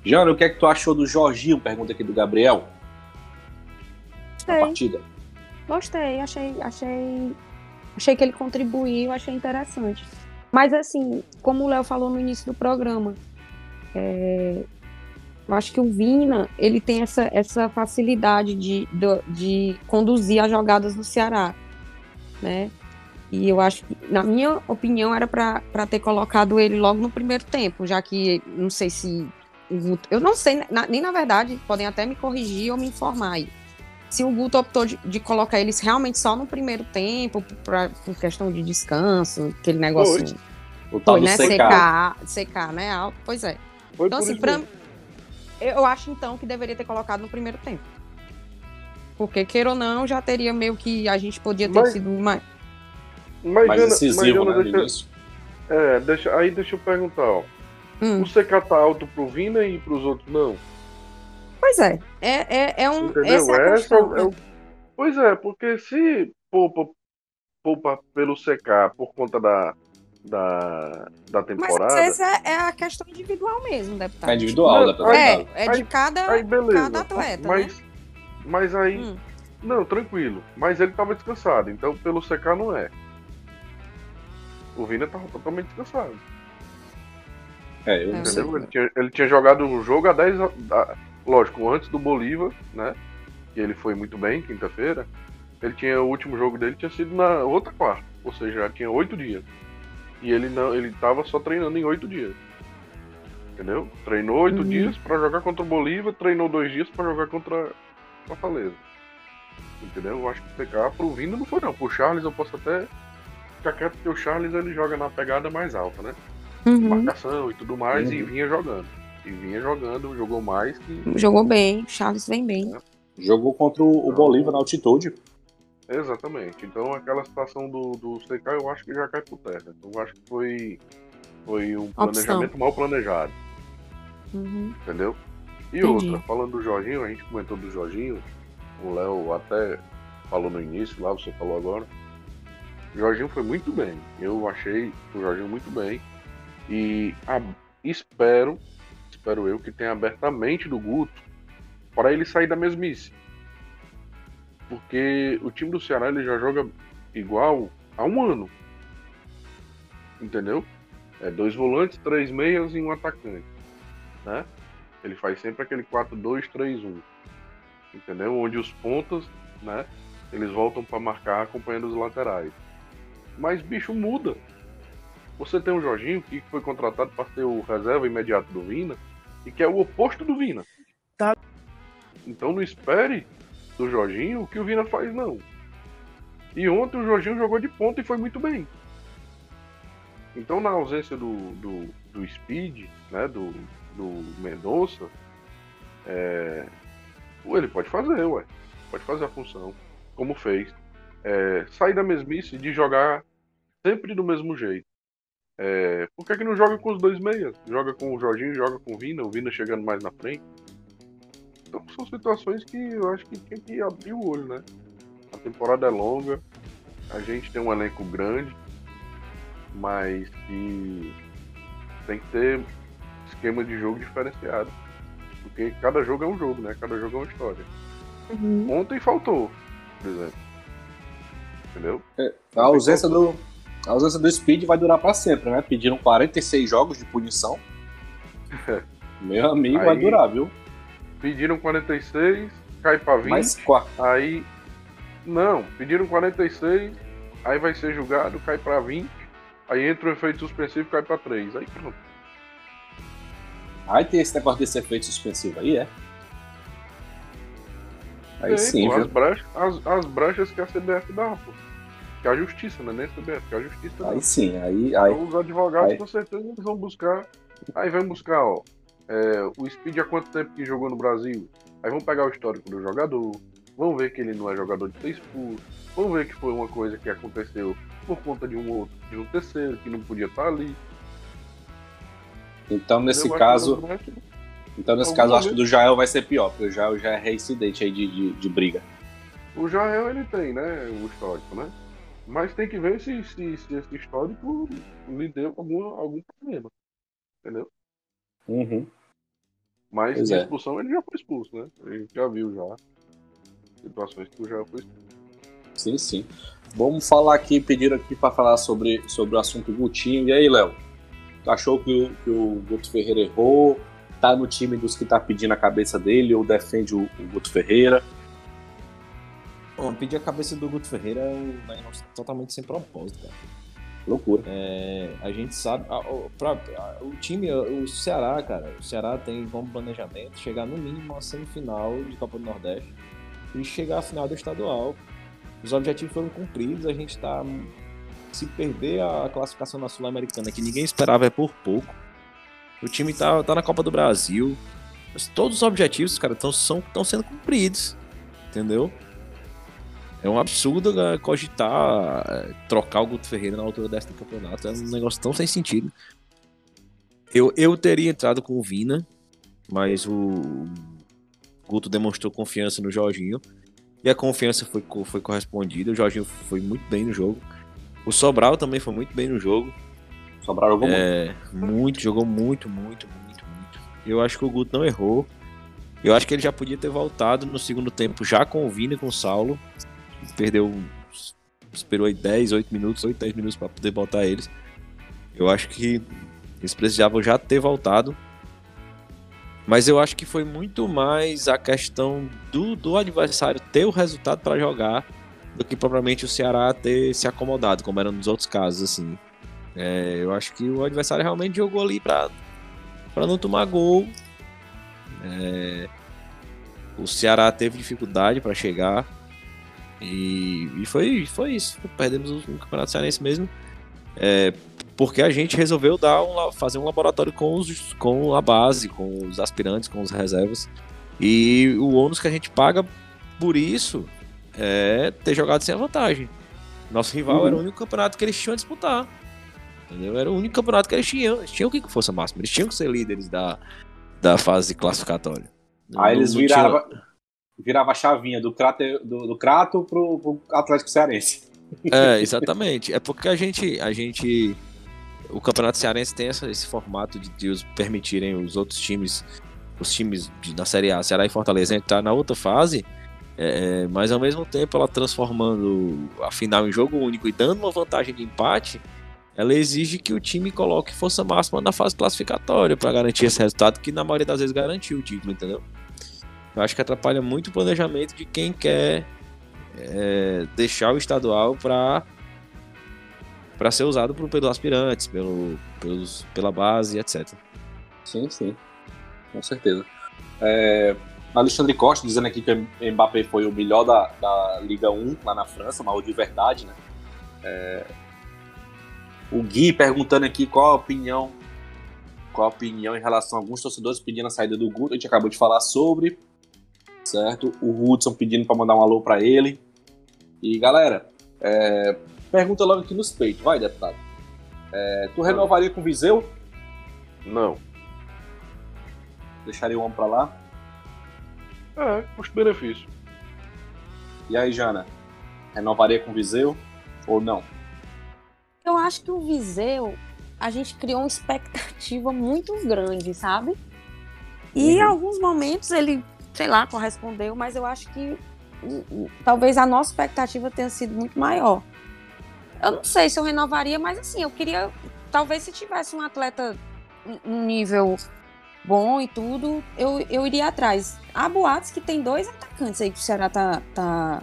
Jana, o que é que tu achou do Jorginho? Pergunta aqui do Gabriel. Na Gostei, partida. gostei, achei, achei, achei que ele contribuiu, achei interessante. Mas assim, como o Léo falou no início do programa, é, eu acho que o Vina, ele tem essa, essa facilidade de, de, de conduzir as jogadas no Ceará, né? E eu acho que, na minha opinião, era para ter colocado ele logo no primeiro tempo, já que não sei se. Eu não sei, nem na verdade, podem até me corrigir ou me informar aí. Se o Guto optou de, de colocar eles realmente só no primeiro tempo, pra, por questão de descanso, aquele negócio. O tal Foi, né? CK, CK, né? Alto, Pois é. Foi Então, assim, isso pra, eu acho então que deveria ter colocado no primeiro tempo. Porque, queira ou não, já teria meio que a gente podia ter Mas- sido mais. Mas, Mais Jana- incisivo, mas, né? Deixa, é, deixa, aí deixa eu perguntar, ó. Hum, O CK tá alto pro Vina e pros outros não? Pois é. É, é, é um. Entendeu? Essa é Essa é o- né? Pois é, porque se poupa, poupa pelo CK por conta da, da, da Mas temporada, às vezes é, é a questão individual mesmo, deputado. É individual, Não, da pessoa. É, é de cada, aí cada atleta, mas, mas aí, né? Hum. não, tranquilo. Mas ele tava descansado, então pelo CK não é. O Vina tava totalmente descansado. É, eu não É. Entendeu? Ele tinha, ele tinha jogado o jogo a 10. Lógico, antes do Bolívar, né? Que ele foi muito bem quinta-feira. Ele tinha. O último jogo dele tinha sido na outra quarta. Ou seja, já tinha oito dias. E ele não. Ele tava só treinando em oito dias. Entendeu? Treinou oito Uhum. dias pra jogar contra o Bolívar, treinou dois dias pra jogar contra a Fortaleza. Entendeu? Eu acho que o PK pro Vindo não foi não. Pro Charles eu posso até ficar quieto porque o Charles ele joga na pegada mais alta, né? Uhum. marcação e tudo mais, e Uhum. vinha jogando. E vinha jogando, jogou mais que. Jogou bem, o Charles vem bem. Jogou contra o o Bolívar na altitude. Exatamente. Então aquela situação do, do CK eu acho que já cai por terra. Então eu acho que foi, foi um Opção. planejamento mal planejado, Uhum. entendeu? E Entendi. outra, falando do Jorginho, a gente comentou do Jorginho, o Léo até falou no início, lá você falou agora. O Jorginho foi muito bem. Eu achei o Jorginho muito bem. E a- espero, espero eu, que tenha aberto a mente do Guto para ele sair da mesmice. Porque o time do Ceará ele já joga igual há um ano. Entendeu? É dois volantes, três meias e um atacante. Né? Ele faz sempre aquele 4-2-3-1. Entendeu? Onde os pontas, né? Eles voltam para marcar acompanhando os laterais. Mas bicho muda. Você tem o Jorginho que foi contratado para ser o reserva imediato do Vina e que é o oposto do Vina. Tá. Então não espere do Jorginho o que o Vina faz não. E ontem o Jorginho jogou de ponta e foi muito bem. Então na ausência do, do, do Speed, né, do, do Mendonça, é, ele pode fazer, ué. Pode fazer a função, como fez. É, sair da mesmice de jogar sempre do mesmo jeito. É, por que, que não joga com os dois meias? Joga com o Jorginho, joga com o Vina, o Vina chegando mais na frente. Então são situações que eu acho que tem que abrir o olho, né? A temporada é longa, a gente tem um elenco grande, mas que tem que ter esquema de jogo diferenciado. Porque cada jogo é um jogo, né? Cada jogo é uma história. Uhum. Ontem faltou, por exemplo. Entendeu? A ausência do, a ausência do Speed vai durar pra sempre, né? Pediram 46 jogos de punição. Meu amigo, vai Aí- durar, viu? Pediram 46, cai pra 20. Mas qua- Aí. Não, pediram 46, aí vai ser julgado, cai pra 20. Aí entra o efeito suspensivo, cai pra 3. Aí pronto. Aí tem esse negócio desse efeito suspensivo aí, é? Aí Tem, sim, pô, as, viu? brechas, as, as brechas que a CBF dá, pô. Que é a justiça, né? Nem a CBF, que é a justiça dá. Aí sim, aí, aí Então, os advogados, aí. com certeza, eles vão buscar. Aí vai buscar, ó. é, o Speed há quanto tempo que jogou no Brasil? Aí vão pegar o histórico do jogador. Vão ver que ele não é jogador de ser expulso. Vão ver que foi uma coisa que aconteceu por conta de um outro, de um terceiro, que não podia estar ali. então nesse Eu caso, que então nesse alguma caso eu acho que do Jael vai ser pior, porque o Jael já é reincidente aí de, de, de briga. O Jael ele tem, né? O histórico, né? Mas tem que ver se, se, se esse histórico lhe deu algum, algum problema. Entendeu? Uhum. Mas Pois de é. expulsão ele já foi expulso, né? A gente já viu já situações que o Jael foi expulso. Sim, sim. Vamos falar aqui, pediram aqui para falar sobre, sobre o assunto Gutinho. E aí, Léo? achou que o, que o Guto Ferreira errou? Tá no time dos que tá pedindo a cabeça dele ou defende o, o Guto Ferreira? Bom, pedir a cabeça do Guto Ferreira é totalmente sem propósito, cara. Loucura. É, a gente sabe. A, pra, a, o time, o Ceará, cara, o Ceará tem como planejamento chegar no mínimo a semifinal de Copa do Nordeste e chegar à final do estadual. Os objetivos foram cumpridos, a gente está se perder a classificação na Sul-Americana, que ninguém esperava, é por pouco. O time tá, tá na Copa do Brasil. Mas todos os objetivos, cara, estão sendo cumpridos. Entendeu? É um absurdo né, cogitar é, trocar o Guto Ferreira na altura desta campeonato. É um negócio tão sem sentido. Eu, eu teria entrado com o Vina, mas o Guto demonstrou confiança no Jorginho. E a confiança foi, foi correspondida. O Jorginho foi muito bem no jogo. O Sobral também foi muito bem no jogo. O Sobral jogou é, muito. Muito, jogou muito, muito, muito, muito. Eu acho que o Guto não errou. Eu acho que ele já podia ter voltado no segundo tempo, já com o Vini e com o Saulo. Perdeu. Esperou aí 10, 8 minutos, 8, 10 minutos para poder botar eles. Eu acho que eles precisavam já ter voltado. Mas eu acho que foi muito mais a questão do, do adversário ter o resultado para jogar do que propriamente o Ceará ter se acomodado, como era nos outros casos, assim. É, eu acho que o adversário realmente jogou ali para não tomar gol. É, o Ceará teve dificuldade para chegar. E, e, foi, foi isso. Perdemos o, o Campeonato Cearense mesmo. É, porque a gente resolveu dar um, fazer um laboratório com, os, com a base, com os aspirantes, com as reservas. E o ônus que a gente paga por isso é ter jogado sem a vantagem. Nosso rival uhum. era o único campeonato que eles tinham a disputar. Entendeu? Era o único campeonato que eles tinham. Eles tinham que força máxima. Eles tinham que ser líderes da, da fase classificatória. Aí eles viravam virava a chavinha do Crato, do, do Crato pro, pro Atlético Cearense. É, exatamente. É porque a gente, a gente o Campeonato Cearense tem essa, esse formato de, de os permitirem os outros times, os times de, da Série A, Ceará e Fortaleza, entrar na outra fase, é, é, mas ao mesmo tempo ela transformando a final em jogo único e dando uma vantagem de empate, ela exige que o time coloque força máxima na fase classificatória para garantir esse resultado que na maioria das vezes garantiu o título, entendeu? Eu acho que atrapalha muito o planejamento de quem quer é, deixar o estadual para para ser usado por, pelos aspirantes, pelo, pelos, pela base, etc. Sim, sim, com certeza. É, Alexandre Costa dizendo aqui que Mbappé foi o melhor da, da Liga 1 lá na França, mas de verdade, né? É, o Gui perguntando aqui qual a opinião qual a opinião em relação a alguns torcedores pedindo a saída do Guto, a gente acabou de falar sobre, certo? O Hudson pedindo para mandar um alô para ele. E galera, é, Pergunta logo aqui nos peitos, vai, deputado. É, tu renovaria com o Viseu? Não. Deixaria o homem pra lá? É, custo-benefício. E aí, Jana? Renovaria com o Viseu ou não? Eu acho que o Viseu, a gente criou uma expectativa muito grande, sabe? E uhum. em alguns momentos ele, sei lá, correspondeu, mas eu acho que talvez a nossa expectativa tenha sido muito maior. Eu não sei se eu renovaria, mas assim, eu queria. Talvez se tivesse um atleta um nível bom e tudo, eu, eu iria atrás. Há boatos que tem dois atacantes aí que o Ceará tá, tá,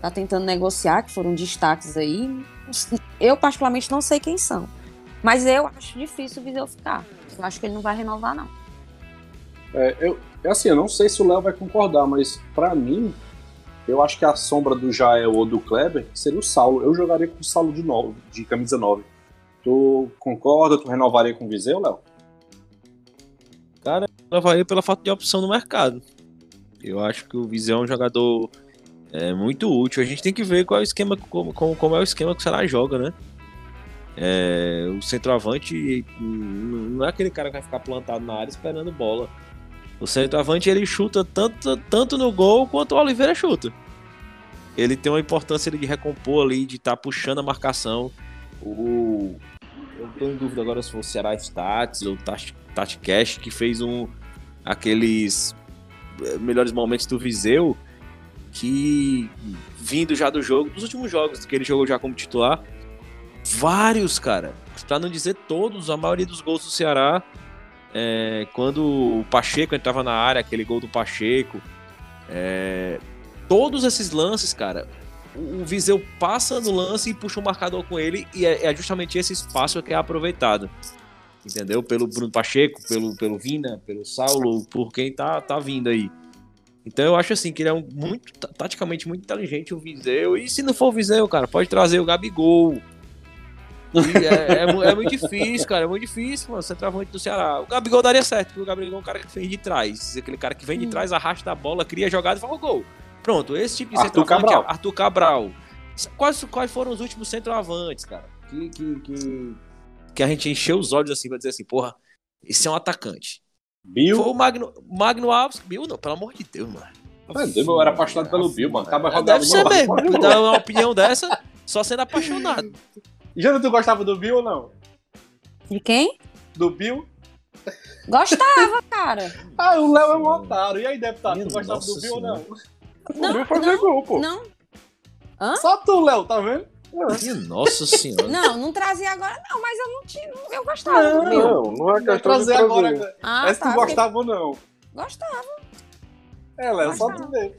tá tentando negociar, que foram destaques aí. Eu, particularmente, não sei quem são. Mas eu acho difícil o Viseu ficar. Eu acho que ele não vai renovar, não. É, eu, é assim, eu não sei se o Léo vai concordar, mas para mim, eu acho que a sombra do Jael ou do Kleber seria o Saulo. Eu jogaria com o Saulo de novo, de camisa 9. Tu concorda? Tu renovaria com o Viseu, Léo? Cara, eu renovaria pela falta de opção no mercado. Eu acho que o Viseu é um jogador é, muito útil. A gente tem que ver qual é o esquema, como, como é o esquema que o Ceará joga, né? É, o centroavante não é aquele cara que vai ficar plantado na área esperando bola. O centroavante ele chuta tanto, tanto no gol quanto o Oliveira chuta. Ele tem uma importância de recompor ali, de estar tá puxando a marcação. O, eu tô em dúvida agora se foi o Ceará Stats ou Tati Cash que fez um aqueles eh, melhores momentos do Viseu que vindo já do jogo, dos últimos jogos que ele jogou já como titular, vários, cara. Pra não dizer todos, a maioria dos gols do Ceará, é, quando o Pacheco entrava na área, aquele gol do Pacheco, é, todos esses lances, cara, o, o Viseu passa no lance e puxa o marcador com ele, e é, é justamente esse espaço que é aproveitado. Entendeu? Pelo Bruno Pacheco, pelo, pelo Vina, pelo Saulo, por quem tá, tá vindo aí. Então eu acho assim que ele é um muito taticamente muito inteligente o Viseu. E se não for o Viseu, cara, pode trazer o Gabigol. É, é, é, muito difícil, cara. É muito difícil, mano. Centroavante do Ceará. O Gabigol daria certo, porque o Gabigol é um cara que vem de trás. Aquele cara que vem de hum. trás, arrasta a bola, cria a jogada e faz o gol. Pronto, esse tipo de Arthur centroavante Cabral. é Arthur Cabral. Quais, quais foram os últimos centroavantes, cara? Que, que, que, que a gente encheu os olhos assim pra dizer assim, porra, esse é um atacante. Bill. Foi o Magno, Magno Alves. Bill, não, pelo amor de Deus, mano. eu era apaixonado pelo Bill, mano. Acaba é, Deve ser mesmo. Dar uma opinião dessa, só sendo apaixonado. Já tu gostava do Bill ou não? De quem? Do Bill? Gostava, cara. ah, o Léo é um otário. E aí, deputado, tu gostava do Bill ou não? Não, o Bill fazia gol, pô. Não. Hã? Só tu, Léo, tá vendo? Nossa senhora. Não, não trazia agora, não, mas eu não tinha. Eu gostava não, do Bill. Não, não é questão trazer, trazer agora. Ah, é se tá, tu gostava ou não. Gostava. É, Léo, só tu mesmo.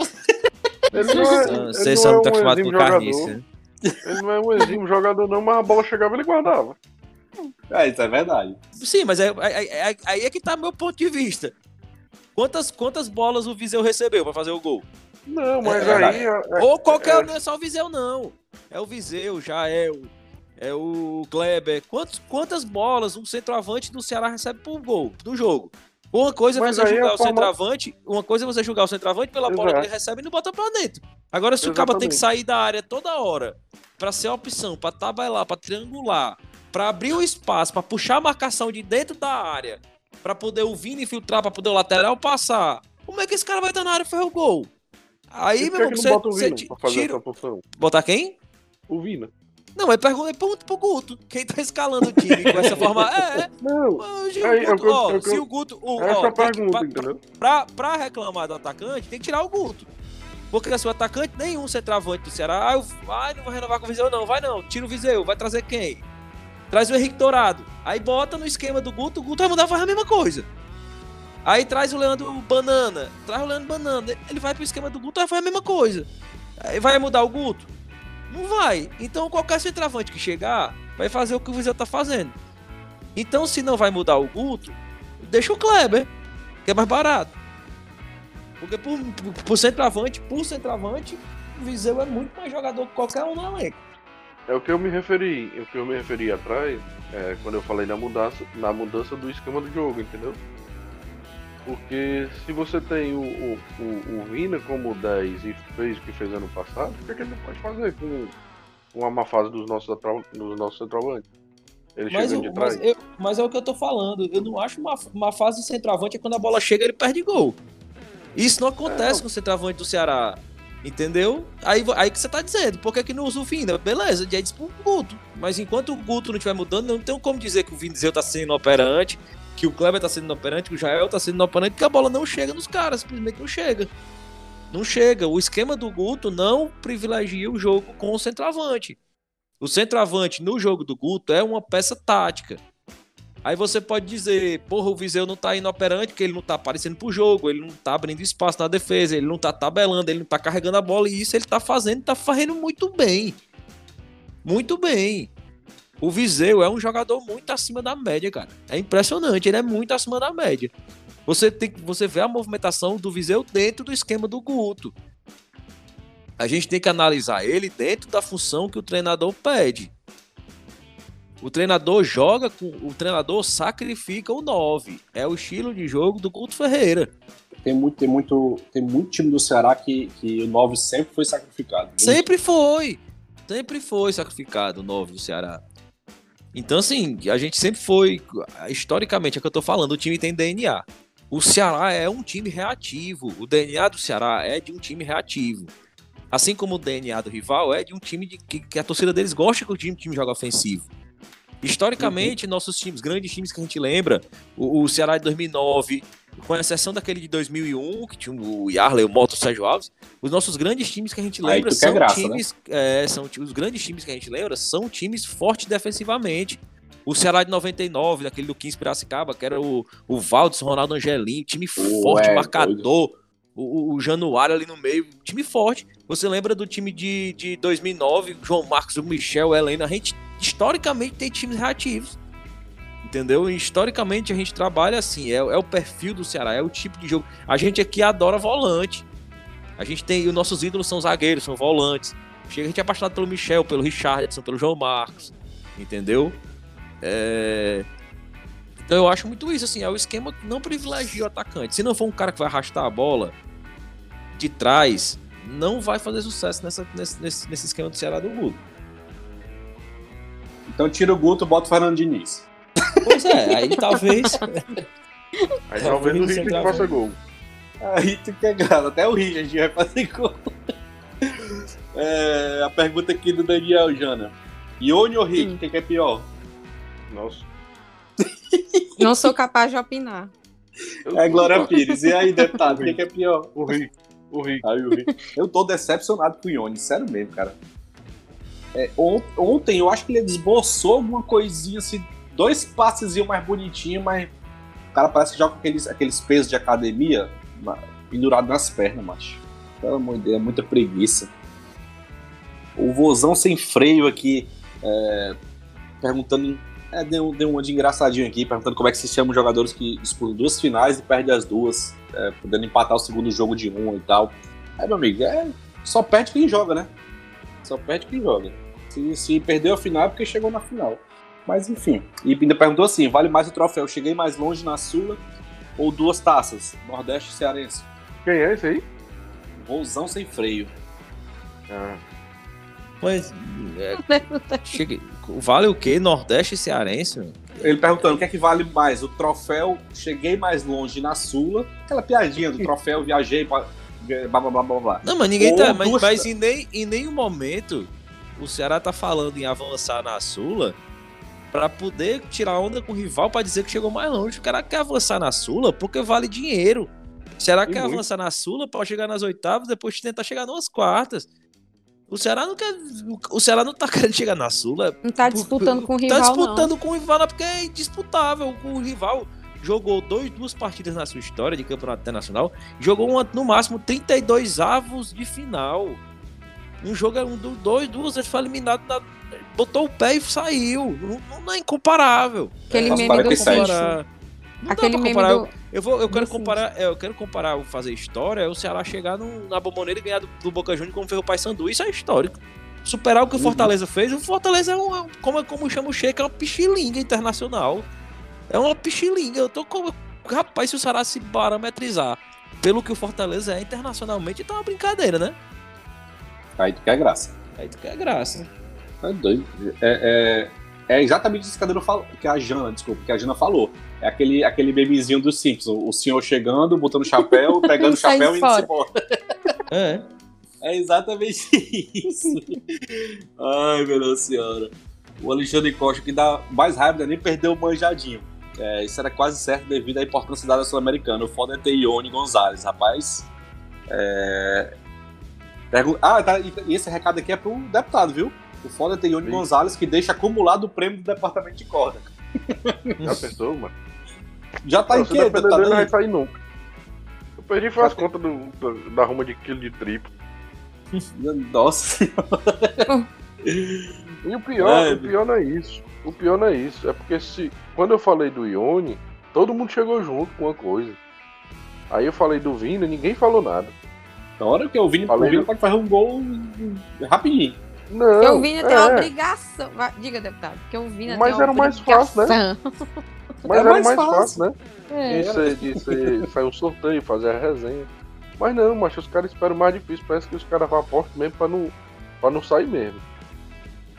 Ele não é, Vocês são muito acostumados com carniça. Ele não é um exímio jogador, não, mas a bola chegava e ele guardava. É, isso é verdade. Sim, mas é, é, é, aí é que tá meu ponto de vista. Quantas, quantas bolas o Viseu recebeu pra fazer o gol? Não, mas é, aí. É, Ou qualquer. Não é só o Viseu, não. É o Viseu, já é o. É o Kleber. Quantos, quantas bolas um centroavante do Ceará recebe por gol do jogo? Uma coisa é você julgar o forma... centroavante, uma coisa é você julgar o centroavante pela Exato. bola que ele recebe e não bota pra dentro. Agora, se Exatamente. o cara tem que sair da área toda hora para ser a opção, para tabelar, para triangular, para abrir o espaço, para puxar a marcação de dentro da área, para poder o Vini filtrar, para poder o lateral passar, como é que esse cara vai estar na área e fazer o gol? Aí, meu irmão, você, bota o Vina pra fazer tira... Botar quem? O Vina. Não, é pergunta, pergunta pro Guto. Quem tá escalando o time com essa forma. É. Não. É, Guto, ó, eu, se o Guto. O, essa ó, pergunta, que, entendeu? Pra, pra, reclamar do atacante, tem que tirar o Guto. Porque se o atacante, nenhum centroavante do Ceará. Ah, eu, ah, não vou renovar com o Viseu, não. Vai não. Tira o Viseu. Vai trazer quem? Traz o Henrique Dourado. Aí bota no esquema do Guto, o Guto vai mudar, faz a mesma coisa. Aí traz o Leandro Banana. Traz o Leandro Banana. Ele vai pro esquema do Guto, vai fazer a mesma coisa. Aí vai mudar o Guto? Não vai. Então qualquer centroavante que chegar vai fazer o que o Viseu tá fazendo. Então se não vai mudar o Guto, deixa o Kleber, que é mais barato. Porque por, por, por centroavante, por centroavante, o Viseu é muito mais jogador que qualquer um no elenco. É o que eu me referi, o que eu me referi atrás, é, quando eu falei na mudança, na mudança do esquema do jogo, entendeu? Porque se você tem o, o, o, o Vina como 10 e fez o que fez ano passado, o que, é que ele não pode fazer com uma má fase dos nossos, dos nossos centroavantes? Ele mas, de trás. Mas, eu, mas, é o que eu tô falando. Eu não acho uma, uma fase de centroavante é quando a bola chega ele perde gol. Isso não acontece é, com o centroavante do Ceará. Entendeu? Aí, aí que você tá dizendo, por que, que não usa o Vina? Beleza, já disse pro Guto. Mas enquanto o Guto não estiver mudando, não tem como dizer que o Vinizeu tá sendo operante, que o Kleber tá sendo inoperante, que o Jael tá sendo inoperante, que a bola não chega nos caras, simplesmente não chega. Não chega. O esquema do Guto não privilegia o jogo com o centroavante. O centroavante no jogo do Guto é uma peça tática. Aí você pode dizer, porra, o Viseu não tá inoperante porque ele não tá aparecendo pro jogo, ele não tá abrindo espaço na defesa, ele não tá tabelando, ele não tá carregando a bola, e isso ele tá fazendo, tá fazendo muito bem. Muito bem. O Viseu é um jogador muito acima da média, cara. É impressionante, ele é muito acima da média. Você tem você vê a movimentação do Viseu dentro do esquema do Guto. A gente tem que analisar ele dentro da função que o treinador pede. O treinador joga com. O treinador sacrifica o 9. É o estilo de jogo do Guto Ferreira. Tem muito, tem muito, tem muito time do Ceará que, que o 9 sempre foi sacrificado. Sempre foi. Sempre foi sacrificado o 9 do Ceará. Então, assim, a gente sempre foi. Historicamente, é o que eu tô falando, o time tem DNA. O Ceará é um time reativo. O DNA do Ceará é de um time reativo. Assim como o DNA do rival é de um time de, que, que a torcida deles gosta que o time, time joga ofensivo. Historicamente, uhum. nossos times, grandes times que a gente lembra, o, o, Ceará de 2009, com exceção daquele de 2001, que tinha o Yarley, o Moto, o Sérgio Alves, os nossos grandes times que a gente lembra são graça, né? times. Né? É, são os grandes times que a gente lembra são times fortes defensivamente. O Ceará de 99, daquele do 15 Piracicaba, que era o, o Valdes, Ronaldo Angelim, time forte, Ué, marcador. O, o, Januário ali no meio, time forte. Você lembra do time de, de 2009, João Marcos, o Michel, o Helena? A gente, historicamente, tem times reativos. Entendeu? Historicamente, a gente trabalha assim. É, é o perfil do Ceará, é o tipo de jogo. A gente aqui adora volante. A gente tem. Os nossos ídolos são zagueiros, são volantes. Chega a gente é apaixonado pelo Michel, pelo Richardson, pelo João Marcos. Entendeu? É... Então eu acho muito isso, assim, é o esquema que não privilegia o atacante. Se não for um cara que vai arrastar a bola de trás, não vai fazer sucesso nessa, nesse, nesse, nesse esquema do Ceará do Guto. Então tira o Guto, bota o Fernando Diniz. Pois é, aí talvez. aí talvez o Richard faça gol. Aí tu quer graça, até o Richard vai fazer gol. É, a pergunta aqui do Daniel Jana. Ione ou Rick, quem que é pior? Nossa. Não sou capaz de opinar. É Glória Pires. E aí, deputado, quem que é pior? O Rick. O Rick. Aí, o Rick. Eu tô decepcionado com o Ione, sério mesmo, cara. É, ontem eu acho que ele desboçou alguma coisinha assim, dois passes mais bonitinho, mas o cara parece que joga aqueles, aqueles pesos de academia pendurado nas pernas, macho. Pelo amor de Deus, é muita preguiça. O vozão sem freio aqui, é, perguntando é, deu, deu uma de engraçadinho aqui, perguntando como é que se chama os jogadores que disputam duas finais e perdem as duas, é, podendo empatar o segundo jogo de um e tal. É, meu amigo, é, só perde quem joga, né? Só perde quem joga. Se, se perdeu a final é porque chegou na final. Mas enfim. E ainda perguntou assim: vale mais o troféu? Cheguei mais longe na Sula ou duas taças? Nordeste Cearense. Quem é esse aí? Vozão sem freio. Ah. Pois. É, cheguei, Vale o quê? Nordeste cearense? Ele perguntando o que é que vale mais, o troféu Cheguei Mais Longe na Sula, aquela piadinha do troféu Viajei para blá blá blá blá blá. Não, mas ninguém tá. Mas, mas em, nem, em nenhum momento o Ceará tá falando em avançar na Sula para poder tirar onda com o rival para dizer que chegou mais longe. O cara quer avançar na Sula porque vale dinheiro. Será que quer avançar na Sula para chegar nas oitavas depois tentar chegar nas quartas? O Ceará não quer. O Ceará não tá querendo chegar na Sula. Não tá disputando por, com o rival. Tá disputando não. com o rival, não, porque é indisputável. O rival jogou dois, duas partidas na sua história de campeonato internacional. Jogou uma, no máximo 32 avos de final. Um jogo, um, dois, duas vezes foi eliminado, na, botou o pé e saiu. Não, não é incomparável. Aquele é, meme do comparar. Não Aquele meme do... Eu, vou, eu quero comparar, é, eu quero comparar fazer história, é o Ceará chegar no, na Bomboneira e ganhar do, do Boca Juniors como fez o Paysandu. Isso é histórico. Superar o que o uhum. Fortaleza fez, o Fortaleza é um, como, como chama o Sheik, é uma pichilinga internacional. É uma pichilinga. Eu tô com. Rapaz, se o Ceará se parametrizar pelo que o Fortaleza é internacionalmente, então é uma brincadeira, né? Aí tu quer graça. Aí tu quer graça. É doido. É, é é exatamente isso que a, falou, que a Jana, desculpa, que a Jana falou. É aquele, aquele bebezinho dos Simpsons. O, senhor chegando, botando o chapéu, pegando o chapéu e indo embora. É. É exatamente isso. Ai, meu Deus senhora. O Alexandre Costa, que dá mais raiva, é nem perdeu o manjadinho. É, isso era quase certo devido à importância da Sul-Americana. O foda é ter Ione Gonzalez, rapaz. É... Ah, tá, e esse recado aqui é pro deputado, viu? O foda é ter Ione Gonzalez que deixa acumulado o prêmio do departamento de corda. Já pensou, mano? Já tá em quê? Tá não vai sair nunca. Eu perdi foi as contas do, do, da ruma de quilo de triplo. Nossa E o pior, é, o pior não é isso. O pior não é isso. É porque se. Quando eu falei do Ione, todo mundo chegou junto com uma coisa. Aí eu falei do Vina, ninguém falou nada. Na hora que o Vini, falei o Vini pode fazer um gol rapidinho. Não, porque o Vini é. a obrigação. Diga, deputado, porque o Vini Mas era mais fácil, né? Mas era, mais, fácil, fácil né? É. De, ser, de sair um sorteio, fazer a resenha. Mas não, mas os caras esperam mais difícil. Parece que os caras vão apostar mesmo pra não, pra não sair mesmo.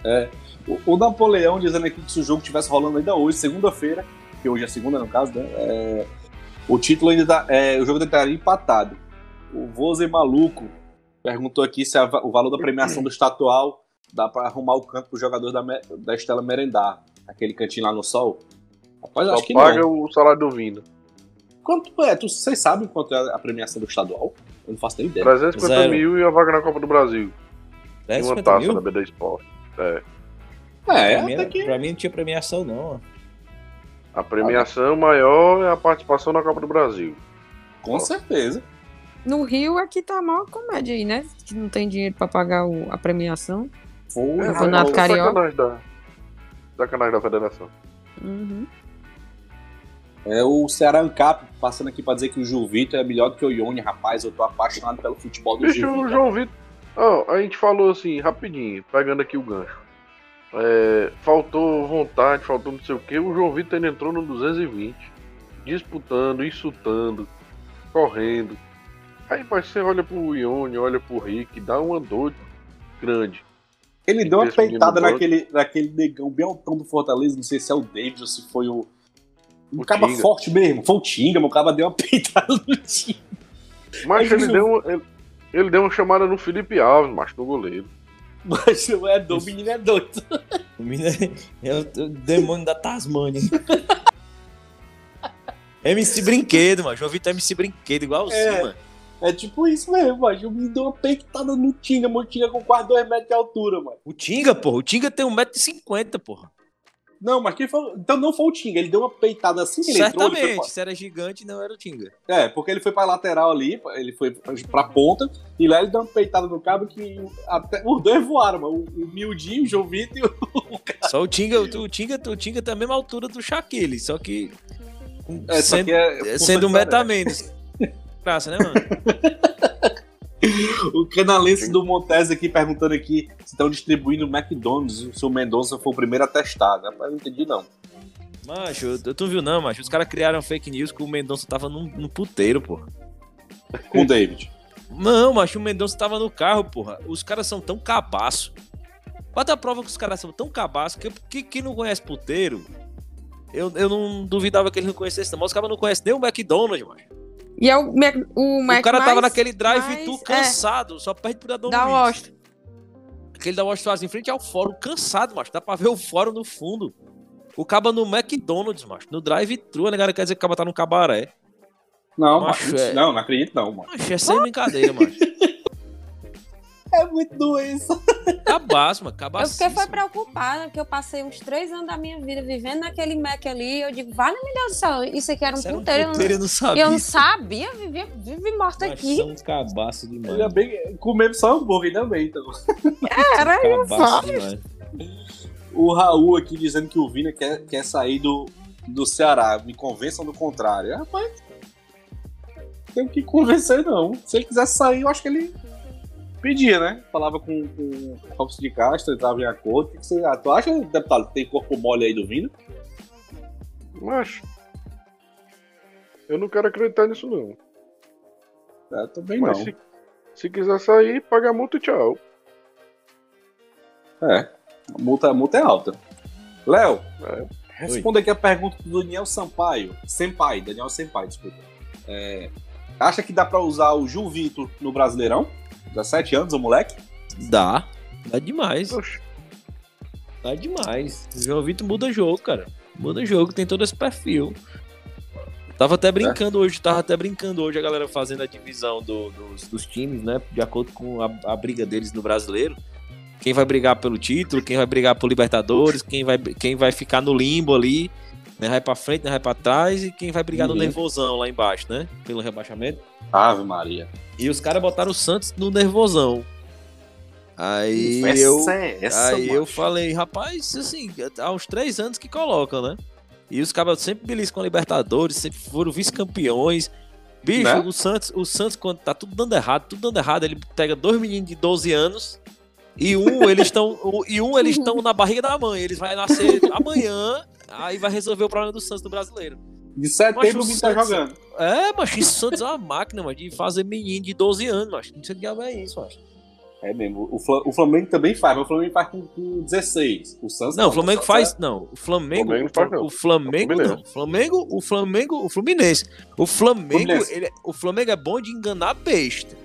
É. O, o, Napoleão dizendo aqui que se o jogo estivesse rolando ainda hoje, segunda-feira, que hoje é segunda no caso, né? É, o título ainda tá, é, o jogo estaria empatado. O Voze Maluco perguntou aqui se a, o valor da premiação do estatual dá para arrumar o canto pro jogador da, da Estela merendar. Aquele cantinho lá no sol. Rapaz, Só acho que paga não. o salário do Vino. quanto é? Tu, vocês sabem quanto é a premiação do estadual? Eu não faço nem ideia. 350 Zero. mil e a vaga na Copa do Brasil. E 10, uma 50 taça mil? da BD Sport. É. É, pra, mim, até que... pra mim não tinha premiação, não. A premiação maior é a participação na Copa do Brasil. Com certeza. No Rio aqui tá a maior comédia aí, né? Que não tem dinheiro pra pagar o- a premiação. Foi. É, Campeonato Carioca. Sacanagem da, sacanagem da federação. Uhum. É o Ceará Ancap passando aqui pra dizer que o Gil Vitor é melhor do que o Ione, rapaz. Eu tô apaixonado pelo futebol do Bicho, Gil o Vitor. João Vitor. Ó, a gente falou assim, rapidinho, pegando aqui o gancho. É, faltou vontade, faltou não sei o que. O João Vitor ele entrou no 220, disputando, insultando, correndo. Aí mas você olha pro Ione, olha pro Rick, dá uma dor grande. Ele deu uma peitada naquele, naquele negão bem altão do Fortaleza. Não sei se é o David ou se foi o. Um O caba Tinga. forte mesmo. Foi o Tinga, meu caba deu uma peitada no Tinga. Mas ele o- deu, uma, ele, ele deu uma chamada no Felipe Alves, macho, no goleiro. Mas não é doido, o menino é doido. O menino é, é o, o demônio da Tasmânia. MC Brinquedo, mano. João Vitor é MC Brinquedo, igualzinho, É. mano. É tipo isso mesmo, mas o menino deu uma peitada no Tinga, mano. O Tinga com quase 2 metros de altura, mano. O Tinga, porra. O Tinga tem 1,50m, porra. Não, mas quem foi. Então não foi o Tinga, ele deu uma peitada assim que ele entrou. Ele Certamente. foi Se era gigante, não era o Tinga. pra... É, porque ele foi pra lateral ali, ele foi pra ponta, e lá ele deu uma peitada no cabo que até... os dois voaram, mano. O, o Miudinho, o João Vitor e o. Só o Tinga, o Tinga, o Tinga tem a mesma altura do Shaquille, só que. É, só sendo, que é, sendo um meta diferente. menos. Graça, né, mano? O canalense do Montes aqui perguntando aqui se estão distribuindo McDonald's, se o Mendonça foi o primeiro a testar. Rapaz, eu não entendi, não. Macho, eu- tu não viu não, macho? Os caras criaram fake news que o Mendonça tava num, num puteiro, porra. Com o David. Não, macho, o Mendonça tava no carro, porra. Os caras são tão cabaço. Bota a prova que os caras são tão cabaço que, que quem não conhece puteiro, eu, eu não duvidava que eles não conhecessem, não. Mas os caras não conhecem nem o McDonald's, macho. E é o Mac, o Mac o cara tava mais- naquele drive mais- tu é, cansado, só perde pro Dadon Da. Washington. Aquele da Washington em frente ao fórum, cansado, macho. Dá pra ver o fórum no fundo. O caba no McDonald's, macho. No drive-thru, a negada quer dizer que o caba tá no cabaré. Não, Macho, mas- é. não, não acredito, não, mano. Macho, é sem brincadeira, macho. É muito doença. Cabaço, mano. Eu fiquei foi preocupada, porque eu passei uns três anos da minha vida vivendo naquele Mac ali. Eu digo, vale me Deus do céu, isso aqui era um Era um puteiro. eu não- puteiro, eu não sabia. eu não sabia, vivia, vive morta Macho, aqui. são cabaço demais. Ainda bem, comendo só hambúrguer ainda bem, então. Era Cabaço demais. O Raul aqui dizendo que o Vina quer, quer sair do, do Ceará. Me convençam do contrário. Rapaz, tem que convencer, não. Se ele quisesse sair, eu acho que ele pedia, né? Falava com, com o Robson de Castro, ele tava em acordo. O que você, ah, tu acha, deputado, que tem corpo mole aí do Vina? Mas. Eu não quero acreditar nisso, não. É, também Mas não. se, se quiser sair, paga a multa e tchau. É, a multa, a multa é alta. Léo, É. responda aqui a pergunta do Daniel Sampaio. Senpai, Daniel Senpai, desculpa. É, acha que dá pra usar o Gil Vitor no Brasileirão? 17 anos, o moleque? Dá. Dá demais. Oxe, Dá demais. O João Vitor muda jogo, cara. Muda jogo, tem todo esse perfil. Tava até brincando hoje, tava até brincando hoje a galera fazendo a divisão do- dos, dos times, né? De acordo com a, a briga deles no brasileiro. Quem vai brigar pelo título, quem vai brigar por Libertadores, quem vai, quem vai ficar no limbo ali, né? Vai pra frente, né? Vai pra trás, e quem vai brigar Uhum. no nervosão lá embaixo, né? Pelo rebaixamento. Ave Maria. E os caras botaram o Santos no nervosão. Aí Essa eu. é essa, Aí eu macho. falei, rapaz, assim, há uns três anos que colocam, né? E os caras sempre beliscam a Libertadores, sempre foram vice-campeões. Bicho, Né? o Santos, o Santos, quando tá tudo dando errado, tudo dando errado, ele pega dois meninos de 12 anos e um eles estão e um eles estão na barriga da mãe. Eles vão nascer amanhã, aí vai resolver o problema do Santos do brasileiro. De setembro o o tá jogando. É, mas isso Santos é uma máquina, mas de fazer menino de 12 anos, mas não sei que diabo é isso, mas. É mesmo. O, Fla- o Flamengo também faz, mas o Flamengo faz com, com 16. O Santos Não, o Flamengo faz. Não, o Flamengo. Flamengo o, faz não. o Flamengo É o não. O Flamengo, o Flamengo, o Fluminense. O Flamengo, Fluminense. ele, o Flamengo é bom de enganar besta.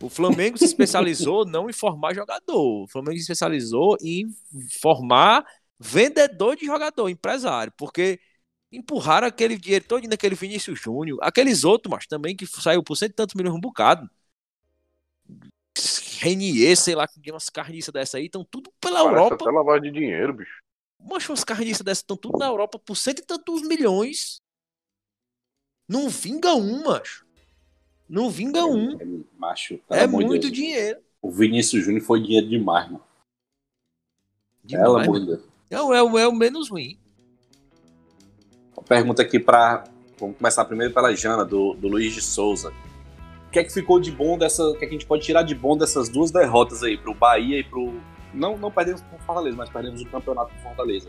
O Flamengo se especializou não em formar jogador. O Flamengo se especializou em formar vendedor de jogador, empresário. Porque empurraram aquele dinheiro todo naquele Vinícius Júnior. Aqueles outros, mas também que saiu por cento e tantos milhões um bocado. Renier, sei lá, que umas carniças dessa aí, estão tudo pela Parece Europa. até lavagem de dinheiro, bicho. Mas umas carniças dessas estão tudo na Europa por cento e tantos milhões. Não vinga um, macho. Não vinga um. É, macho, pelo É muito Deus. dinheiro. O Vinícius Júnior foi dinheiro demais, mano. Pelo Demais, amor de mano. Deus. Não, é, o- é o menos ruim. Uma pergunta aqui pra. Vamos começar primeiro pela Jana, do, do Luiz de Souza. O que é que ficou de bom dessa. O que é que a gente pode tirar de bom dessas duas derrotas aí, pro Bahia e pro. Não, não perdemos pro Fortaleza, mas perdemos o campeonato pro Fortaleza.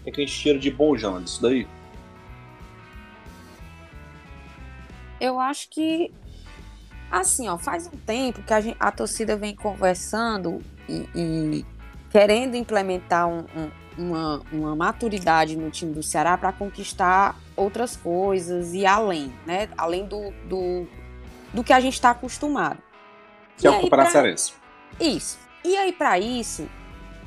O que é que a gente tira de bom, Jana, disso daí? Eu acho que, assim, ó, faz um tempo que a, gente- a torcida vem conversando e, e querendo implementar um- um- uma, uma maturidade no time do Ceará para conquistar outras coisas e além, né? Além do, do, do que a gente está acostumado. Que é E o aí, Campeonato Cearense. Isso. E aí, para isso,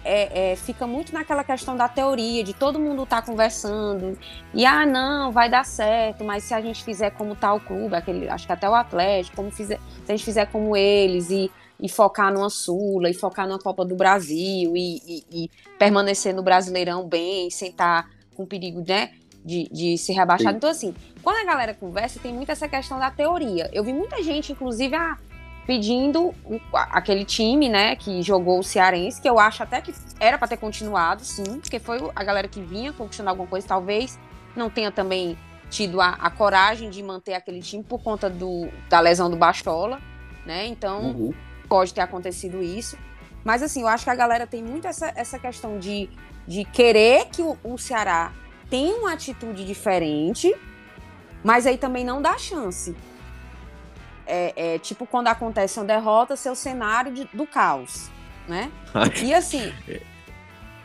é, é, fica muito naquela questão da teoria, de todo mundo estar conversando. E, ah, não, vai dar certo, mas se a gente fizer como tal clube, aquele, acho que até o Atlético, como fizer, se a gente fizer como eles e, e focar numa Sula, e focar numa Copa do Brasil, e, e- e permanecer no Brasileirão bem, sem estar com perigo, né? De, de ser rebaixado. Sim. Então, assim, quando a galera conversa, tem muito essa questão da teoria. Eu vi muita gente, inclusive, ah, pedindo aquele time, né, que jogou o Cearense, que eu acho até que era para ter continuado, sim, porque foi a galera que vinha conquistando alguma coisa, talvez não tenha também tido a, a coragem de manter aquele time por conta do, da lesão do Bastola, né? Então, Uhum. Pode ter acontecido isso. Mas assim, eu acho que a galera tem muito essa, essa questão de, de querer que o, o Ceará tenha uma atitude diferente, mas aí também não dá chance. É, é tipo quando acontece uma derrota, seu cenário de- do caos, né? E assim.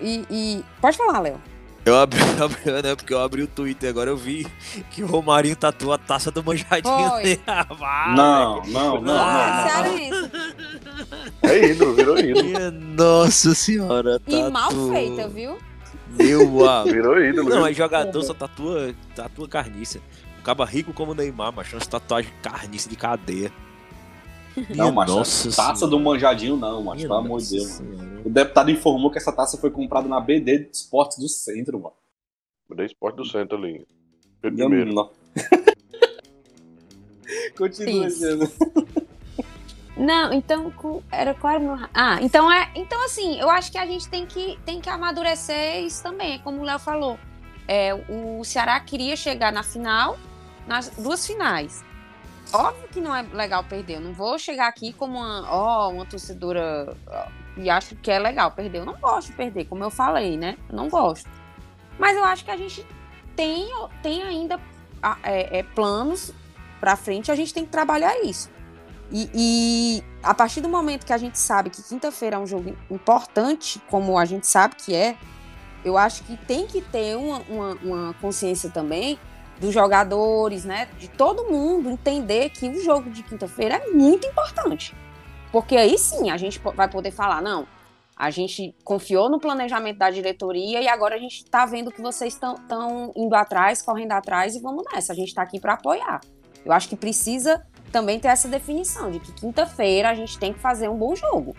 E, e- Pode falar, Léo. Eu abri, abri né, porque eu abri o Twitter agora, eu vi que o Romarinho tatuou a taça do manjadinho. Ah, Não, não, não, não. Ah, não. Cearense. É ídolo, virou ídolo. Nossa senhora, E mal feita, viu? Meu amigo. Virou ídolo. Não, é jogador, só tatua, tatua carniça. Um caba rico como o Neymar, mas umas tatuagens carniça de cadeia. Não, macho. nossa taça senhora. do manjadinho, não, macho. Pelo amor de Deus. O deputado informou que essa taça foi comprada na BD de Esportes do Centro, mano. Da Esporte do Centro ali. Foi Não, primeiro. não. Continua. Jana. Não, então era qual era o meu... Ah, então é, então assim, eu acho que a gente tem que tem que amadurecer isso também, como o Léo falou. É, o Ceará queria chegar na final, nas duas finais. Óbvio que não é legal perder. Eu não vou chegar aqui como uma, ó, uma torcedora e acho que é legal perder. Eu não gosto de perder, como eu falei, né? Eu não gosto. Mas eu acho que a gente tem, tem ainda é, é, planos para frente. A gente tem que trabalhar isso. E, e a partir do momento que a gente sabe que quinta-feira é um jogo importante, como a gente sabe que é, eu acho que tem que ter uma, uma, uma consciência também dos jogadores, né? De todo mundo entender que o jogo de quinta-feira é muito importante. Porque aí sim a gente vai poder falar, não, a gente confiou no planejamento da diretoria e agora a gente está vendo que vocês estão indo atrás, correndo atrás e vamos nessa. A gente está aqui para apoiar. Eu acho que precisa também ter essa definição de que quinta-feira a gente tem que fazer um bom jogo,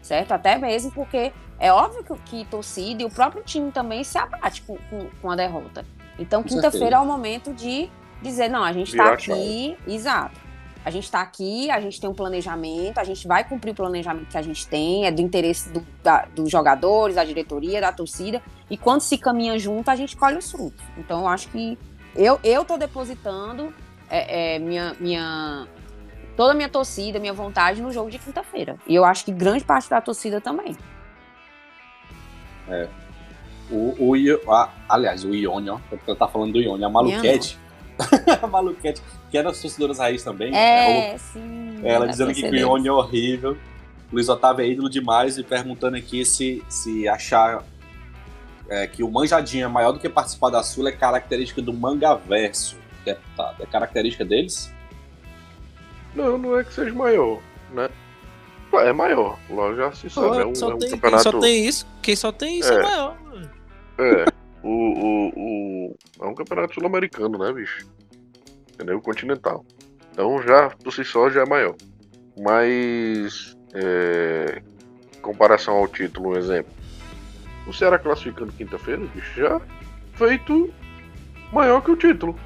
certo? Até mesmo porque é óbvio que, que torcida e o próprio time também se abate com, com, com a derrota. Então, quinta-feira é o momento de dizer, não, a gente está aqui, exato. A gente está aqui, a gente tem um planejamento, a gente vai cumprir o planejamento que a gente tem, é do interesse do- da- dos jogadores, da diretoria, da torcida, e quando se caminha junto, a gente colhe os frutos. Então, eu acho que eu, eu tô depositando é, é, minha, minha, toda a minha torcida, minha vontade no jogo de quinta-feira. E eu acho que grande parte da torcida também. O, o, a- aliás, o Ione, ó. Eu tá falando do Ione. A Maluquete. a Maluquete, que é das torcedoras raiz também. né? É, sim. Ela da dizendo que o torcedora. Ione é horrível. Luiz Otávio é ídolo demais e perguntando aqui se, se achar é, que o manjadinho é maior do que participar da Sula é característica do mangaverso. Deputado. É característica deles? Não, não é que seja maior, né? É maior, logo já se sabe. É um, só, é um tem, quem campeonato. só tem isso, quem só tem isso é, É. maior. mano. É. O, o, o, É um campeonato sul-americano, né, bicho? Entendeu? Continental. Então já, por si só, já é maior. Mas, é, em comparação ao título, um exemplo. O Ceará classificando quinta-feira, bicho, já feito maior que o título.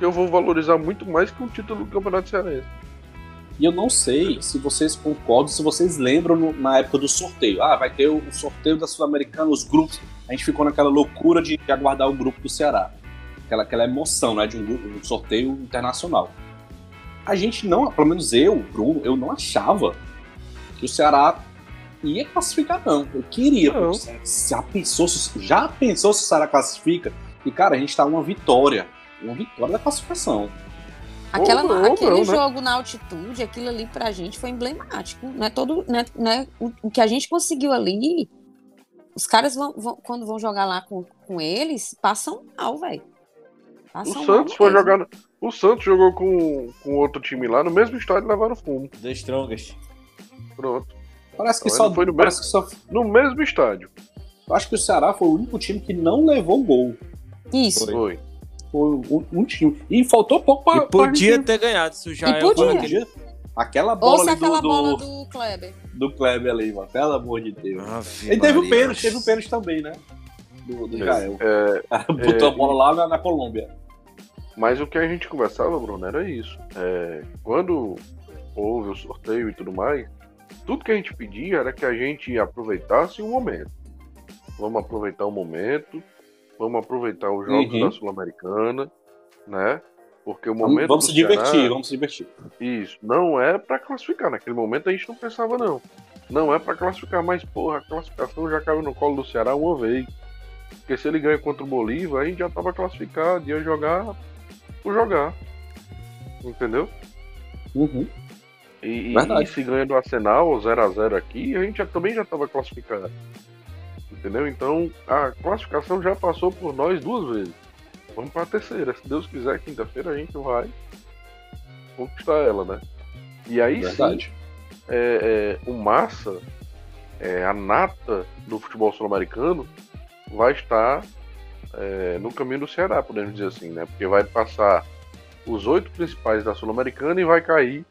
Eu vou valorizar muito mais que um título do Campeonato Cearense. E eu não sei se vocês concordam, se vocês lembram no, na época do sorteio. Ah, vai ter o, o sorteio da Sul-Americana, os grupos. A gente ficou naquela loucura de, de, aguardar o grupo do Ceará. Aquela, aquela emoção, né, de um, um, sorteio internacional. A gente não, pelo menos eu, Bruno, eu não achava que o Ceará ia classificar, não. Eu queria. Não. Já pensou, já pensou se o Ceará classifica? E, cara, a gente tá uma vitória. Uma vitória da classificação. Aquela, não, aquele não, né? jogo né? na altitude, aquilo ali pra gente foi emblemático. Né? Todo, né, né, o, o que a gente conseguiu ali, os caras vão, vão, quando vão jogar lá com, com eles, passam mal, velho. O Santos foi jogar. O Santos jogou com, com outro time lá no mesmo estádio e levaram fumo. The Strongest. Pronto. Parece que, então, só, foi no, parece mesmo, que só. No mesmo estádio. Eu acho que o Ceará foi o único time que não levou gol. Isso. Foi. Foi um, um time. E faltou pouco para. E podia pra ter ganhado, isso já e é podia. Aquela bola Ou ali aquela do, bola do Kleber. Do Kleber ali, mano. Pelo amor de Deus. Ave Ele teve o pênalti, teve o pênalti também, né? Do, do Jael. É, Botou é, a bola lá na, na, Colômbia. Mas o que a gente conversava, Bruno, era isso. É, quando houve o sorteio e tudo mais, tudo que a gente pedia era que a gente aproveitasse o momento. Vamos aproveitar o momento, vamos aproveitar os jogos uhum. da Sul-Americana, né? Porque o momento. Vamos se divertir, Ceará, vamos se divertir. Isso. Não é para classificar. Naquele momento a gente não pensava, não. Não é para classificar, mas, porra, a classificação já caiu no colo do Ceará uma vez. Porque se ele ganha contra o Bolívar, a gente já tava classificado, ia jogar por jogar. Entendeu? Uhum. E, e, se ganha do Arsenal 0x0 aqui, a gente já, também já estava classificado. Entendeu? Então a classificação já passou por nós duas vezes. Vamos para a terceira. Se Deus quiser, quinta-feira a gente vai conquistar ela, né? E aí Verdade. sim, é, é, o Massa, é, a nata do futebol sul-americano, vai estar é, no caminho do Ceará, podemos dizer assim, né? Porque vai passar os oito principais da Sul-Americana e vai cair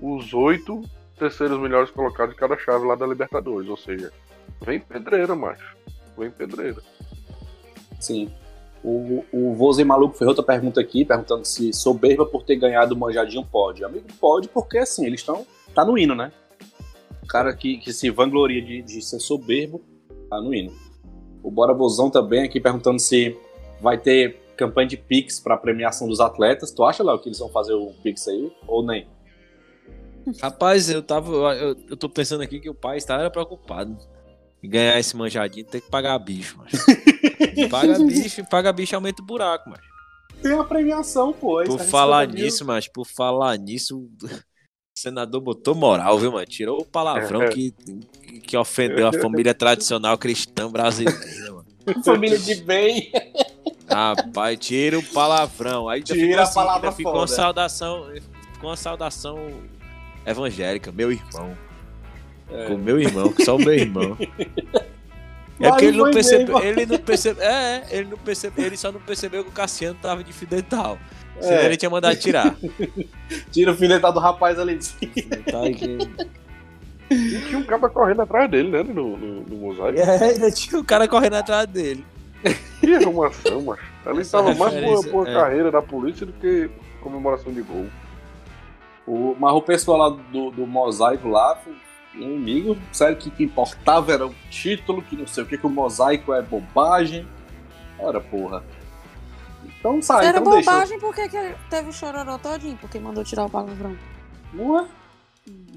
os oito terceiros melhores colocados de cada chave lá da Libertadores. Ou seja, vem pedreira, macho. Vem pedreira. Sim. O, o Voze Maluco Ferrota pergunta aqui, perguntando se soberba por ter ganhado o manjadinho pode. Amigo, pode porque assim, eles estão. Tá no hino, né? O cara que, que se vangloria de, de ser soberbo, tá no hino. O Bora Vozão também aqui perguntando se vai ter campanha de Pix para premiação dos atletas. Tu acha, Léo, que eles vão fazer o Pix aí? Ou nem? Rapaz, eu tava. Eu, eu tô pensando aqui que o pai estava preocupado em ganhar esse manjadinho, tem que pagar bicho, mas. paga bicho, paga bicho, aumenta o buraco, mas. Tem uma premiação, pô. Por falar nisso, mas por falar nisso, o senador botou moral, viu, mano? Tirou o palavrão é. que, que ofendeu a família tradicional cristã brasileira, mano. Família de bem. Rapaz, tira o palavrão. Aí tira assim, a palavra ficou uma saudação, ficou uma saudação evangélica, meu irmão. É. Com meu irmão, só o meu irmão. É porque ele não percebeu. Ele não percebeu. É, ele não percebeu. Ele só não percebeu que o Cassiano tava de fio dental. Senão é. ele tinha mandado tirar. Tira o fio dental do rapaz ali. Tá aqui. E tinha um cara correndo atrás dele, né? No, no, no mosaico. É, ainda tinha um cara correndo atrás dele. Que arrumação, macho. Ali tava mais por, por é. carreira da polícia do que comemoração de gol. O, mas o pessoal lá do, do mosaico lá, meu amigo, sério que o que importava era o título, que não sei o que, que o mosaico é bobagem. Ora, porra. Então sai, Se era então bobagem, deixa. por que, que teve o chororô todinho? Porque mandou tirar o palavrão. Ué?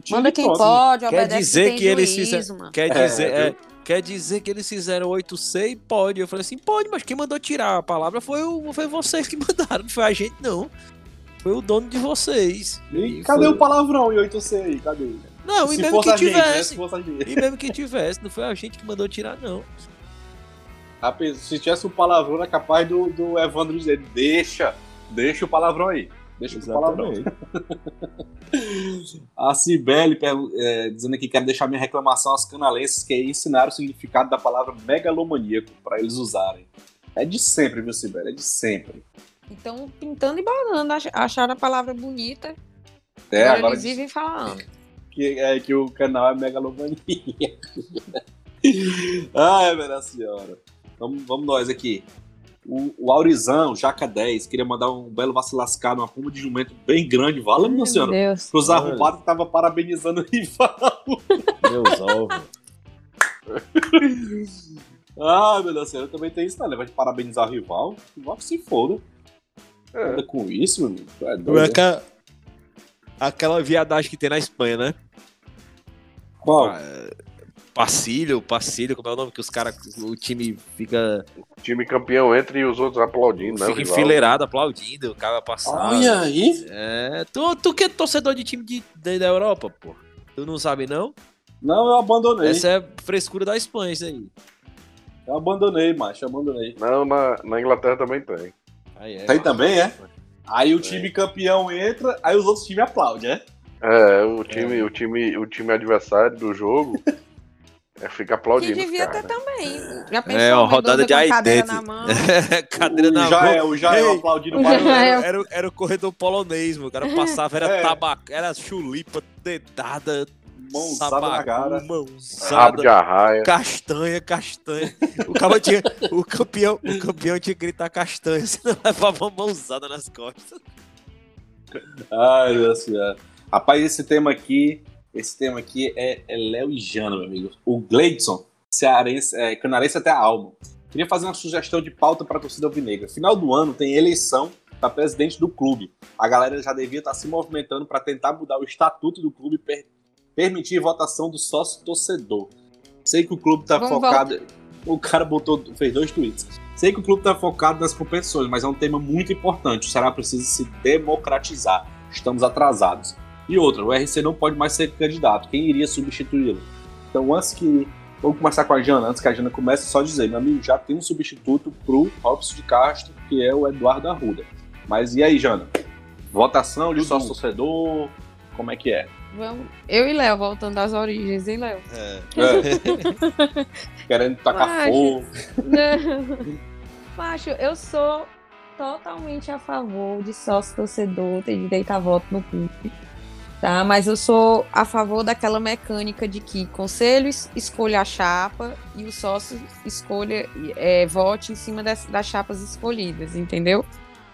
Manda quem pode, quer dizer que eles fizeram, quer é, dizer, é, quer dizer que eles fizeram 8C e pode. Eu falei assim, pode, mas quem mandou tirar a palavra foi, o, foi vocês que mandaram, não foi a gente não. Foi o dono de vocês. E, e cadê foi... o palavrão em 8C aí? Cadê? Não, Se e mesmo que tivesse. Gente, né? E mesmo que tivesse, não foi a gente que mandou tirar, não. Se tivesse um palavrão, era capaz do, do Evandro dizer: deixa, deixa o palavrão aí. Deixa Exatamente. o palavrão. a Cibele é, dizendo aqui que quer deixar minha reclamação aos canalenses que ensinaram o significado da palavra megalomaníaco para eles usarem. É de sempre, viu, Sibeli? É de sempre. Então, pintando e ach- acharam a palavra bonita. É, agora, agora eles vivem falando. Que, é, que o canal é megalomania. Ai, minha senhora. Vamos, vamos nós aqui. O, o Aurizão, Jaca 10, queria mandar um belo vacilascado, uma puma de jumento bem grande. Vala, minha Meu senhora. Deus. Pros arrombados que tava parabenizando o rival. Meus ovos. Ah, meu Deus do céu, também tenho isso, né? Vai de parabenizar o rival. O rival que se foda. É, com isso, meu amigo. É Como doido, é né? Aquela viadagem que tem na Espanha, né? Qual? Passilho, passilho, como é o nome? Que os caras, o time fica, o time campeão entra e os outros aplaudindo, né? fica enfileirado, aplaudindo, o cara passar. Olha aí. É, tu, tu que é torcedor de time de, de- da Europa, pô. Tu não sabe, não? Não, eu abandonei. Essa é frescura da Espanha, isso aí. Eu abandonei, macho, eu abandonei. Não, na, na Inglaterra também tem. Aí é. Tem também, é? Aí o time campeão entra, aí os outros times aplaudem, é? É, o time, o time, o time adversário do jogo é, fica Que aplaudindo. os devia ter também. Já pensou, É, uma rodada de cadeira na mão? Cadeira o na já mão. é, o é Ei, aplaudindo o. Jael. Era, era, era o corredor polonês, mano. O cara passava, era É. tabaco, era chulipa, dedada, Mãozada na cara. Rabo de mãozada, arraia. castanha, castanha. O cara tinha, o campeão, o campeão tinha que gritar castanha, senão levava uma mãozada nas costas. Ai, meu senhor. Rapaz, esse tema aqui, esse tema aqui é, é Léo e Jana, meu amigo. O Gleidson, cearense, é, canarense até a alma. Queria fazer uma sugestão de pauta para a torcida alvinegra. Final do ano tem eleição para presidente do clube. A galera já devia estar se movimentando para tentar mudar o estatuto do clube e per- permitir votação do sócio torcedor. Sei que o clube tá Vamos focado. O cara botou, fez dois tweets. Sei que o clube tá focado nas competições, mas é um tema muito importante. O Ceará precisa se democratizar. Estamos atrasados. E outra, o RC não pode mais ser candidato. Quem iria substituí-lo? Então, antes que. Vamos começar com a Jana. Antes que a Jana comece, só dizer, meu amigo, já tem um substituto pro Robson de Castro, que é o Eduardo Arruda. Mas e aí, Jana? Votação de sócio torcedor? Como é que é? Vamos. Eu e Léo voltando às origens, hein, Léo? É. Querendo tacar Macho. fogo. Não. Macho, eu sou totalmente a favor de sócio torcedor ter direito a voto no clube. Tá? Mas eu sou a favor daquela mecânica de que conselho es- escolha a chapa e o sócio escolha, é, vote em cima das, das chapas escolhidas, entendeu?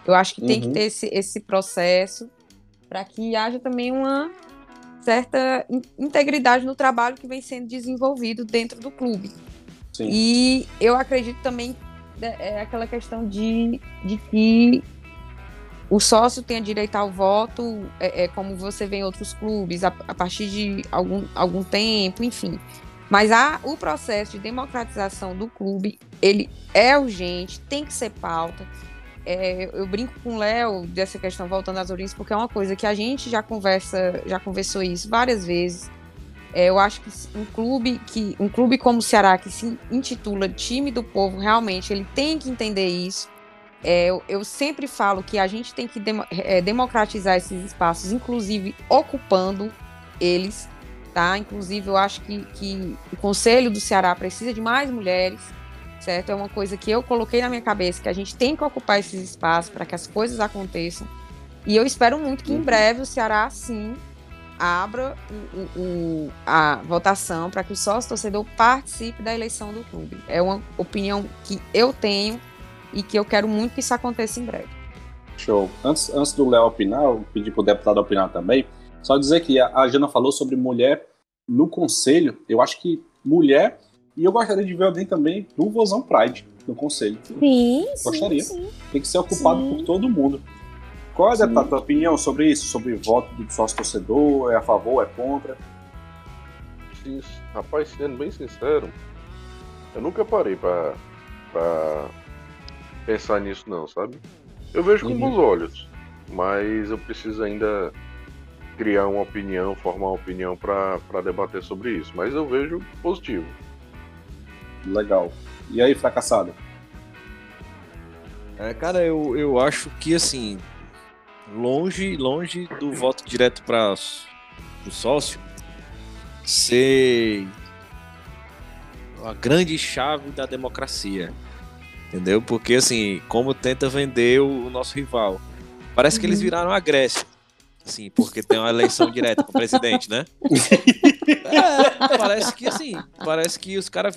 Eu acho que tem que Uhum. ter esse, esse processo para que haja também uma certa in- integridade no trabalho que vem sendo desenvolvido dentro do clube. Sim. E eu acredito também né, é aquela questão de, de que o sócio tenha direito ao voto, é, é como você vê em outros clubes, a, a partir de algum, algum tempo, enfim. Mas há, o processo de democratização do clube, ele é urgente, tem que ser pauta. É, eu brinco com o Léo dessa questão, voltando às origens, porque é uma coisa que a gente já conversa, já conversou isso várias vezes. É, eu acho que um clube que um clube como o Ceará que se intitula time do povo realmente ele tem que entender isso. É, eu, eu sempre falo que a gente tem que demo- é, democratizar esses espaços, inclusive ocupando eles, tá? Inclusive eu acho que, que o Conselho do Ceará precisa de mais mulheres, certo? É uma coisa que eu coloquei na minha cabeça que a gente tem que ocupar esses espaços para que as coisas aconteçam. E eu espero muito que em breve o Ceará sim abra o- o- o- a votação para que o sócio torcedor participe da eleição do clube. É uma opinião que eu tenho e que eu quero muito que isso aconteça em breve. Show. Antes, antes do Léo opinar, eu pedi pro deputado opinar também. Só dizer que a, a Jana falou sobre mulher no conselho. Eu acho que mulher, e eu gostaria de ver alguém também no Vozão Pride no conselho. Sim, Gostaria. sim, sim. Tem que ser ocupado Sim. por todo mundo. Qual é a tua opinião sobre isso? Sobre voto do sócio torcedor? É a favor, é contra? Sim, rapaz, sendo bem sincero, eu nunca parei pra, pra pensar nisso não, sabe? Eu vejo com Uhum. bons olhos, mas eu preciso ainda criar uma opinião, formar uma opinião pra debater sobre isso. Mas eu vejo positivo. Legal. E aí, fracassado? É, cara, eu, eu acho que assim, longe, longe do voto direto para o sócio ser a grande chave da democracia. Entendeu? Porque assim, como tenta vender o, o nosso rival. Parece que eles Uhum. viraram a Grécia. Assim, porque tem uma eleição direta com o presidente, né? É, parece que assim, parece que os caras.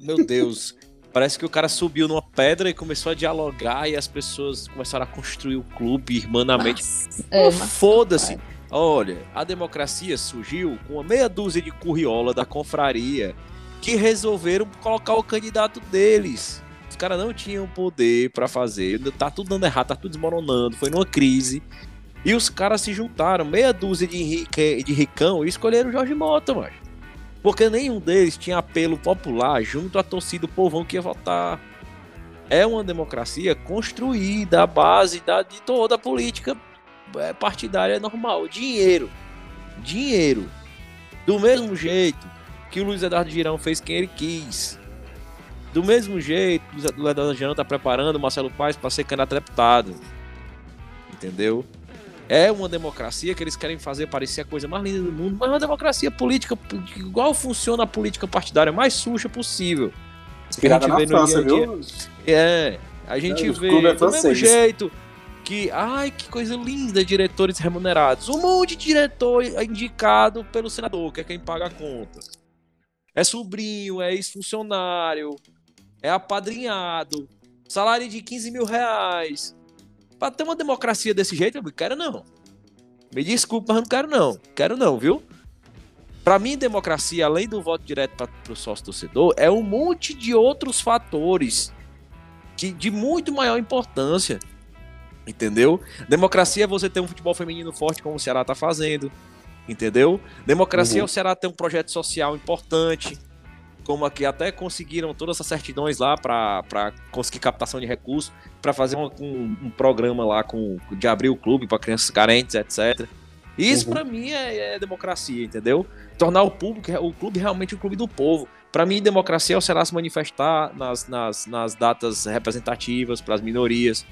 Meu Deus. Parece que o cara subiu numa pedra e começou a dialogar e as pessoas começaram a construir o clube irmanamente. É, Foda-se. Olha, a democracia surgiu com uma meia dúzia de curriola da confraria que resolveram colocar o candidato deles. Os caras não tinham poder pra fazer, tá tudo dando errado, tá tudo desmoronando, foi numa crise. E os caras se juntaram, meia dúzia de, rique- de ricão, e escolheram o Jorge Mota, mano. Porque nenhum deles tinha apelo popular junto à torcida do povão que ia votar. É uma democracia construída à base da, de toda a política é, partidária normal. Dinheiro. Dinheiro. Do mesmo jeito que o Luiz Eduardo Girão fez quem ele quis. Do mesmo jeito o Luiz Eduardo Girão tá preparando o Marcelo Paes para ser candidato a deputado. Entendeu? É uma democracia que eles querem fazer parecer a coisa mais linda do mundo, mas é uma democracia política, igual funciona a política partidária, mais suja possível. Inspirada A gente na vê no França, viu? É, a gente É, vê é do mesmo francês. jeito que, ai, que coisa linda, diretores remunerados. Um monte de diretor indicado pelo senador, que é quem paga a conta. É sobrinho, é ex-funcionário, é apadrinhado, salário de 15 mil reais. Pra ter uma democracia desse jeito, eu quero não. Me desculpa, mas não quero não. Quero não, viu? Pra mim, democracia, além do voto direto para o sócio torcedor, é um monte de outros fatores que, de muito maior importância. Entendeu? Democracia é você ter um futebol feminino forte, como o Ceará tá fazendo. Entendeu? Democracia Uhum. é o Ceará ter um projeto social importante. Como aqui até conseguiram todas essas certidões lá para conseguir captação de recursos, para fazer um, um- um programa lá com, de abrir o clube para crianças carentes, etc. Isso Uhum. pra mim é, é democracia, entendeu? Tornar o público, o clube realmente o clube do povo. Pra mim, democracia é o Ceará se manifestar nas, nas, nas datas representativas para as minorias.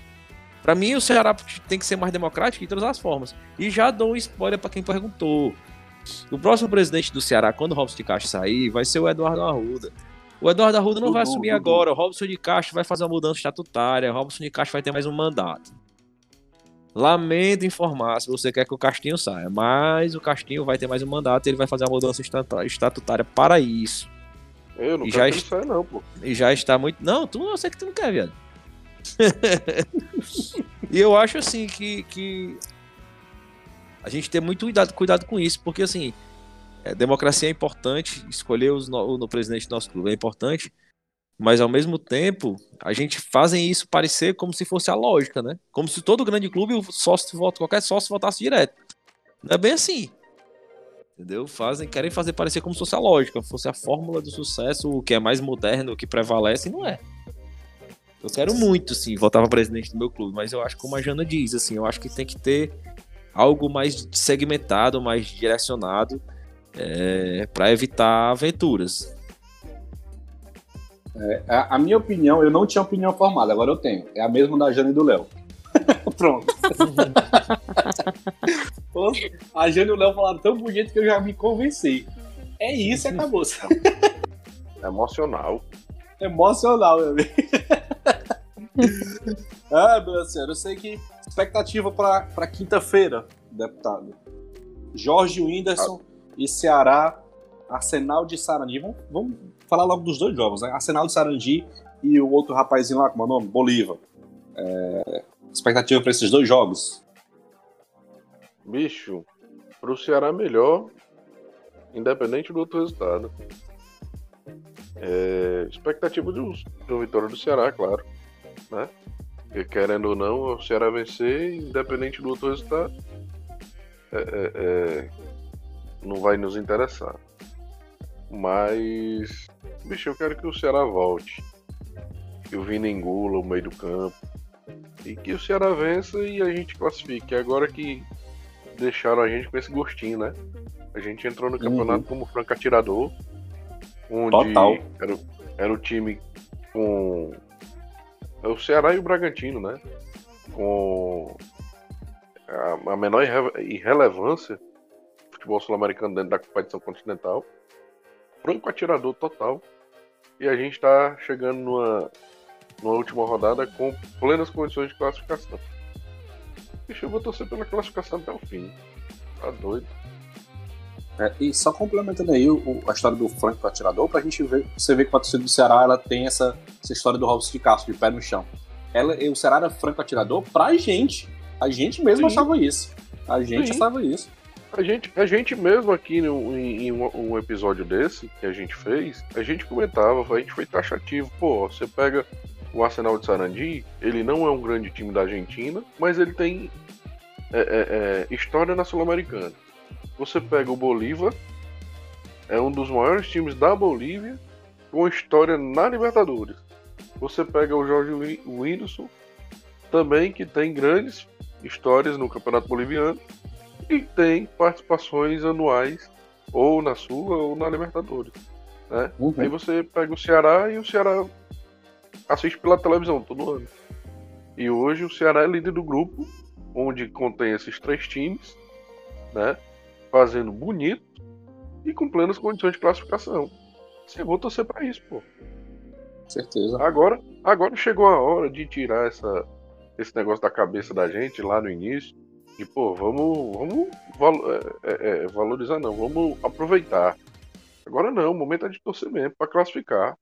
Pra mim, o Ceará tem que ser mais democrático de todas as formas. E já dou um spoiler pra quem perguntou. O próximo presidente do Ceará, quando o Robson de Castro sair, vai ser o Eduardo Arruda. O Eduardo Arruda não vai assumir agora. O Robson de Castro vai fazer uma mudança estatutária. O Robson de Castro vai ter mais um mandato. Lamento informar se você quer que o Castinho saia, mas o Castinho vai ter mais um mandato e ele vai fazer uma mudança estatu- estatutária para isso. Eu não E quero já que ele est- saia, não, pô. E já está muito. Não, tu eu sei que tu não quer, viado. e eu acho assim que, que a gente tem muito cuidado, cuidado com isso, porque assim, é, democracia é importante, escolher os no, o presidente do nosso clube é importante, mas ao mesmo tempo a gente fazem isso parecer como se fosse a lógica, né? Como se todo grande clube, o sócio vota, qualquer sócio votasse direto. Não é bem assim. Entendeu? Fazem, querem fazer parecer como se fosse a lógica, fosse a fórmula do sucesso, o que é mais moderno, o que prevalece, não é. Eu quero muito, sim, votar para presidente do meu clube, mas eu acho, como a Jana diz, assim, eu acho que tem que ter algo mais segmentado, mais direcionado, para evitar aventuras. A, a minha opinião, eu não tinha opinião formada, agora eu tenho. É a mesma da Jane e do Léo. Pronto. A Jane e o Léo falaram tão bonito que eu já me convenci. É isso e acabou. É emocional. Emocional, meu amigo. ah, meu senhor, eu sei que expectativa para quinta-feira, deputado. Jorge Whindersson e Ceará, Arsenal de Sarandi. Vamos, vamos falar logo dos dois jogos, né? Arsenal de Sarandi e o outro rapazinho lá, como é o nome? Bolívar. É, expectativa para esses dois jogos. Bicho, pro Ceará melhor, independente do outro resultado. É, expectativa de, um- de uma vitória do Ceará, claro. Né? Porque querendo ou não, o Ceará vencer, independente do outro resultado, é, é, é, não vai nos interessar. Mas, bicho, eu quero que o Ceará volte. Que o Vina engula o meio do campo. E que o Ceará vença e a gente classifique. Agora que deixaram a gente com esse gostinho, né? A gente entrou no campeonato como franco atirador, onde Total. Era, era o time com é o Ceará e o Bragantino, né? Com a, menor irre- irrelevância do futebol sul-americano dentro da competição continental. Franco atirador total. E a gente tá chegando numa, na última rodada com plenas condições de classificação. Bicho, eu vou torcer pela classificação até o fim. Tá doido. É, e só complementando aí o, a história do Franco atirador, pra gente ver, você ver que a torcida do Ceará ela tem essa, essa história do Robson de Castro, de pé no chão. Ela, o Ceará era franco atirador pra gente. A gente mesmo Sim. achava isso. A gente Sim. achava isso. A gente, a gente mesmo aqui no, em, em um, um, episódio desse que a gente fez, a gente comentava, a gente foi taxativo. Pô, você pega o Arsenal de Sarandi, ele não é um grande time da Argentina, mas ele tem é, é, é, história na Sul-Americana. Você pega o Bolívar, é um dos maiores times da Bolívia, com história na Libertadores. Você pega o Jorge Whindersson, também que tem grandes histórias no Campeonato Boliviano e tem participações anuais ou na Sula ou na Libertadores. Né? Uhum. Aí você pega o Ceará e o Ceará assiste pela televisão todo ano. E hoje o Ceará é líder do grupo, onde contém esses três times, né? Fazendo bonito e com plenas condições de classificação. Você vou torcer para isso, pô. Certeza. Agora, agora chegou a hora de tirar essa, esse negócio da cabeça da gente lá no início. E, pô, vamos, vamos é, é, é, valorizar, não, vamos aproveitar. Agora não, o momento é de torcer mesmo, para classificar.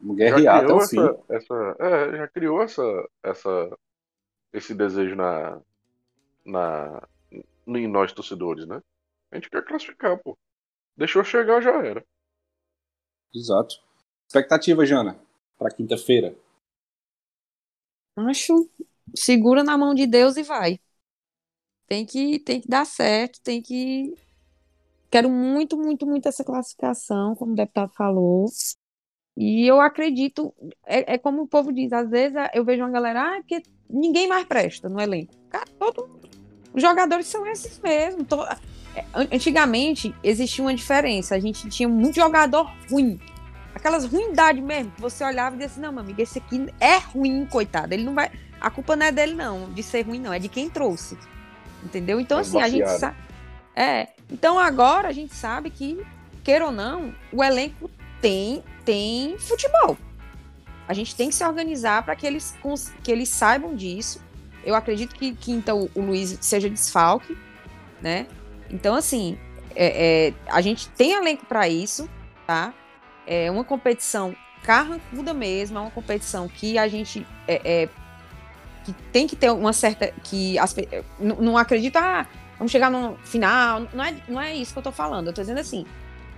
Guerrear até o fim. Essa, é, já criou essa, essa, esse desejo na, na, em nós torcedores, né? A gente quer classificar, pô. Deixou chegar, já era. Exato. Expectativa, Jana, para quinta-feira? Acho segura na mão de Deus e vai. Tem que, tem que dar certo, tem que. Quero muito, muito, muito essa classificação, como o deputado falou. E eu acredito, é, é como o povo diz, às vezes eu vejo uma galera, ah, porque ninguém mais presta no elenco. Cara, todo, os jogadores são esses mesmo. To, é, antigamente existia uma diferença, a gente tinha muito jogador ruim. Aquelas ruindades mesmo, você olhava e dizia assim, não, meu amigo, esse aqui é ruim, coitado. Ele não vai. A culpa não é dele, não, de ser ruim, não, é de quem trouxe. Entendeu? Então, é assim, a gente sabe. É. Então agora a gente sabe que, queira ou não, o elenco tem, tem futebol. A gente tem que se organizar para que eles, que eles saibam disso. Eu acredito que, que então o Luiz seja desfalque, né? Então, assim, é, é, a gente tem elenco para isso, tá? É uma competição carrancuda mesmo, é uma competição que a gente é, é que tem que ter uma certa. que as, não, não ah, vamos chegar no final. Não é, não é isso que eu tô falando. Eu tô dizendo assim,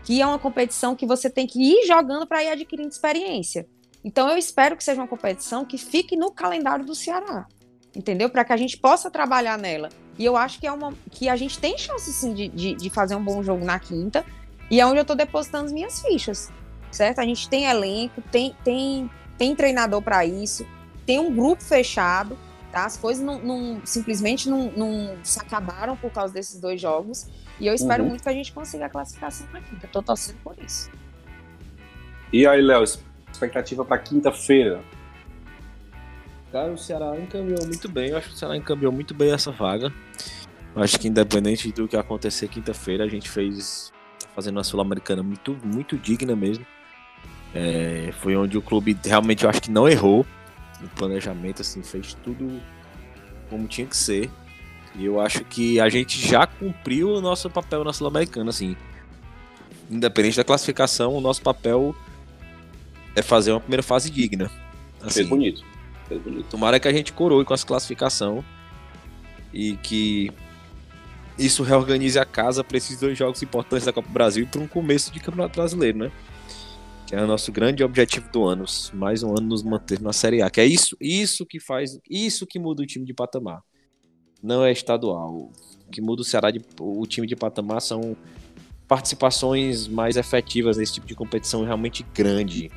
que é uma competição que você tem que ir jogando para ir adquirindo experiência. Então eu espero que seja uma competição que fique no calendário do Ceará. Entendeu? Para que a gente possa trabalhar nela. E eu acho que é uma que a gente tem chance sim de, de, de fazer um bom jogo na quinta. E é onde eu estou depositando as minhas fichas. Certo? A gente tem elenco, tem, tem, tem treinador para isso, tem um grupo fechado. Tá? As coisas não, não simplesmente não, não, se acabaram por causa desses dois jogos. E eu espero uhum. muito que a gente consiga a classificação na quinta. Estou torcendo por isso. E aí, Léo, expectativa para quinta-feira? Cara, o Ceará encaminhou muito bem. Eu acho que o Ceará encaminhou muito bem essa vaga. Eu acho que independente do que acontecer quinta-feira, a gente fez tá fazendo uma sul-americana muito, muito digna mesmo. É, foi onde o clube realmente eu acho que não errou no planejamento, assim, fez tudo como tinha que ser. E eu acho que a gente já cumpriu o nosso papel na Sul-Americana, assim. Independente da classificação, o nosso papel é fazer uma primeira fase digna. Assim, Fez bonito. Fez bonito. Tomara que a gente coroe com essa classificação e que isso reorganize a casa para esses dois jogos importantes da Copa do Brasil e para um começo de Campeonato Brasileiro, né? Que é o nosso grande objetivo do ano, mais um ano nos manter na Série A, que é isso, isso que faz, isso que muda o time de patamar não é estadual. O que muda o Ceará, de, o time de patamar, são participações mais efetivas nesse tipo de competição realmente grande.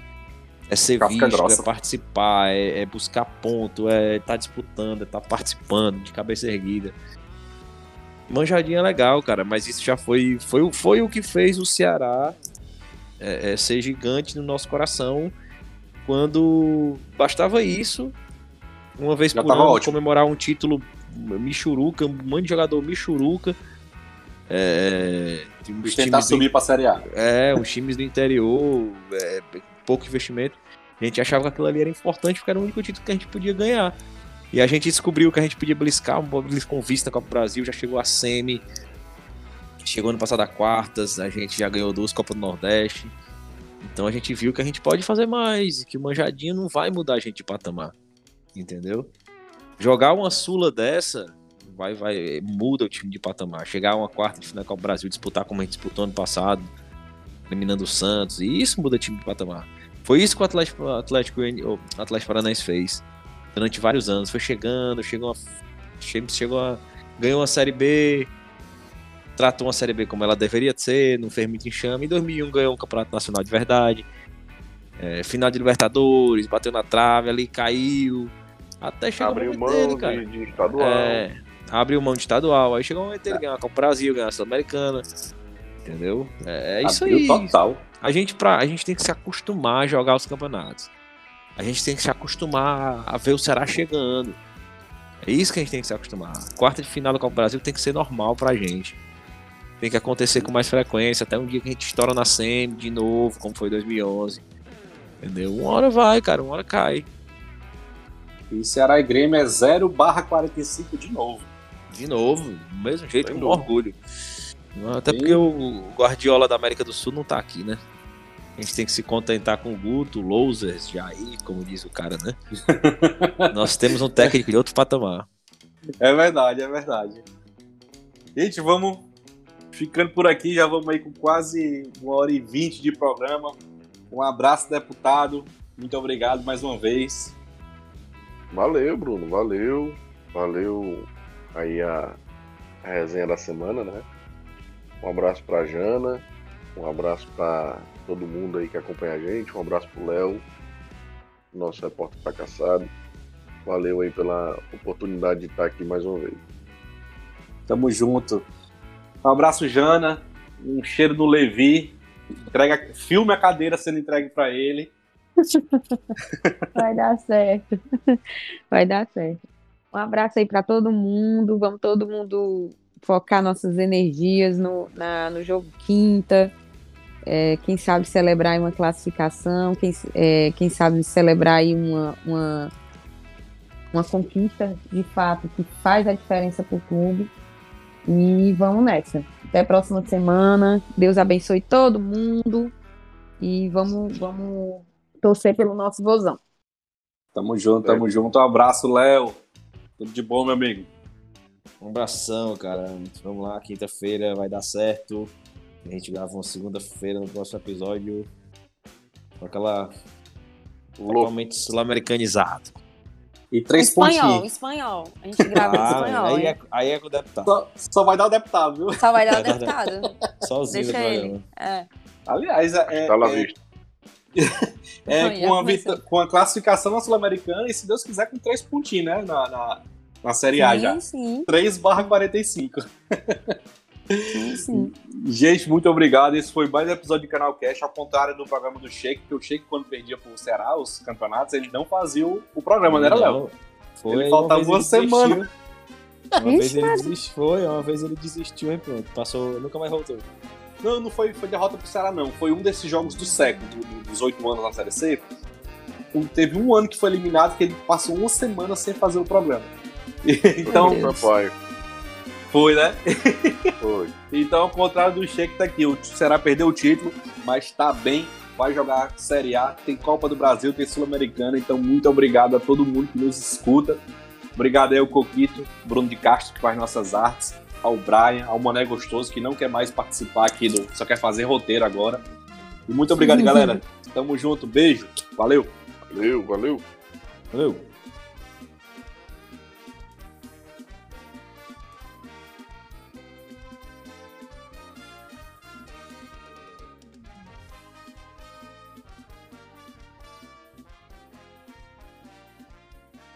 É ser visto, é participar, é, é, buscar ponto, é estar tá disputando, é estar tá participando de cabeça erguida. Manjadinha é legal, cara, mas isso já foi, foi, foi o que fez o Ceará é, é, ser gigante no nosso coração quando bastava isso, uma vez já por ano, ótimo. comemorar um título Michuruca, um monte de jogador Michuruca. É, tentar subir para a Série A. É, os times do interior, é, pouco investimento. A gente achava que aquilo ali era importante porque era o único título que a gente podia ganhar. E a gente descobriu que a gente podia bliscar, um bliscar com vista na Copa do Brasil, já chegou a semi, chegou ano passado a quartas, a gente já ganhou duas Copas do Nordeste. Então a gente viu que a gente pode fazer mais, que o manjadinho não vai mudar a gente de patamar. Entendeu? Jogar uma Sula dessa vai, vai, muda o time de patamar. Chegar a uma quarta de final da Copa do Brasil, disputar como a gente disputou ano passado, eliminando o Santos, e isso muda o time de patamar. Foi isso que o Atlético, Atlético, o Atlético Paranaense fez durante vários anos. Foi chegando, chegou a, chegou a, ganhou uma Série B, tratou uma Série B como ela deveria ser, não fez muito enxame. Em 2001 ganhou um Campeonato Nacional de verdade. É, final de Libertadores, bateu na trave ali, caiu. Até chegar Abriu o mão momento dele, cara. de, de estadual. É, abriu mão de estadual. Aí chegou o momento dele ganhar a Copa Brasil, ganhar a Sul-Americana. Entendeu? É, é isso aí. total. A gente, pra, a gente tem que se acostumar a jogar os campeonatos. A gente tem que se acostumar a ver o Ceará chegando. É isso que a gente tem que se acostumar. Quarta de final da Copa do Brasil tem que ser normal pra gente. Tem que acontecer com mais frequência, até um dia que a gente estoura na SEMI de novo, como foi em 2011. Entendeu? Uma hora vai, cara, uma hora cai. E Ceará e Grêmio é 0 barra 45 de novo. De novo, do mesmo jeito, Sem com dúvida. orgulho. Até porque o Guardiola da América do Sul não tá aqui, né? A gente tem que se contentar com o Guto, Lousers, Jair, como diz o cara, né? Nós temos um técnico de outro patamar. É verdade, é verdade. Gente, vamos ficando por aqui, já vamos aí com quase uma hora e vinte de programa. Um abraço, deputado. Muito obrigado mais uma vez. Valeu, Bruno, valeu. Valeu aí a, a resenha da semana, né? Um abraço pra Jana, um abraço pra todo mundo aí que acompanha a gente, um abraço pro Léo, nosso repórter fracassado. Valeu aí pela oportunidade de estar aqui mais uma vez. Tamo junto. Um abraço, Jana. Um cheiro do Levi. Entrega, filme a cadeira sendo entregue pra ele. Vai dar certo. Vai dar certo. Um abraço aí para todo mundo. Vamos todo mundo focar nossas energias no, na- no jogo quinta. É, quem sabe celebrar uma classificação, quem, é, quem sabe celebrar aí uma, uma, uma conquista de fato que faz a diferença para o clube. E vamos nessa. Até a próxima semana. Deus abençoe todo mundo. E vamos, vamos torcer pelo nosso vozão. Tamo junto, tamo junto. Um abraço, Léo. Tudo de bom, meu amigo. Um abração, cara. Vamos lá, quinta-feira vai dar certo. A gente grava uma segunda-feira no próximo episódio. Com aquela. Totalmente sul-americanizado. E três espanhol, pontinhos. espanhol. A gente grava em espanhol. aí, é, aí é com o deputado. Só, só vai dar o deputado, viu? Só vai dar o dar- deputado. Sozinho Deixa ele. É. Aliás, é, Tá lá é, é já com, a com a classificação na Sul-Americana e, se Deus quiser, com três pontinhos, né? Na, na, na Série A já. Sim, sim, 3 barra 45. sim, sim. Gente, muito obrigado. Esse foi mais um episódio do Canal Cash, ao contrário do programa do Sheik, porque o Sheik, quando perdia pro Ceará, os campeonatos, ele não fazia o, o programa, né, Léo? Não, Foi, Ele faltava uma ele semana. desistiu. Uma vez ele desistiu, foi, uma vez ele desistiu e pronto. Passou, nunca mais voltou. Não, não foi, foi derrota pro Ceará, não. Foi um desses jogos do século, do- do- dos oito anos na Série C. Teve um ano que foi eliminado que ele passou uma semana sem fazer o programa. Então. Papai, foi, né? foi. Então, ao contrário do Sheik, tá aqui. O Ceará perdeu o título, mas tá bem. Vai jogar Série A. Tem Copa do Brasil, tem Sul-Americana. Então, muito obrigado a todo mundo que nos escuta. Obrigado aí ao Coquito, Bruno de Castro, que faz nossas artes. Ao Brian, ao Mané Gostoso, que não quer mais participar aqui do. Só quer fazer roteiro agora. E muito obrigado, galera. Tamo junto. Beijo. Valeu. Valeu, valeu. Valeu.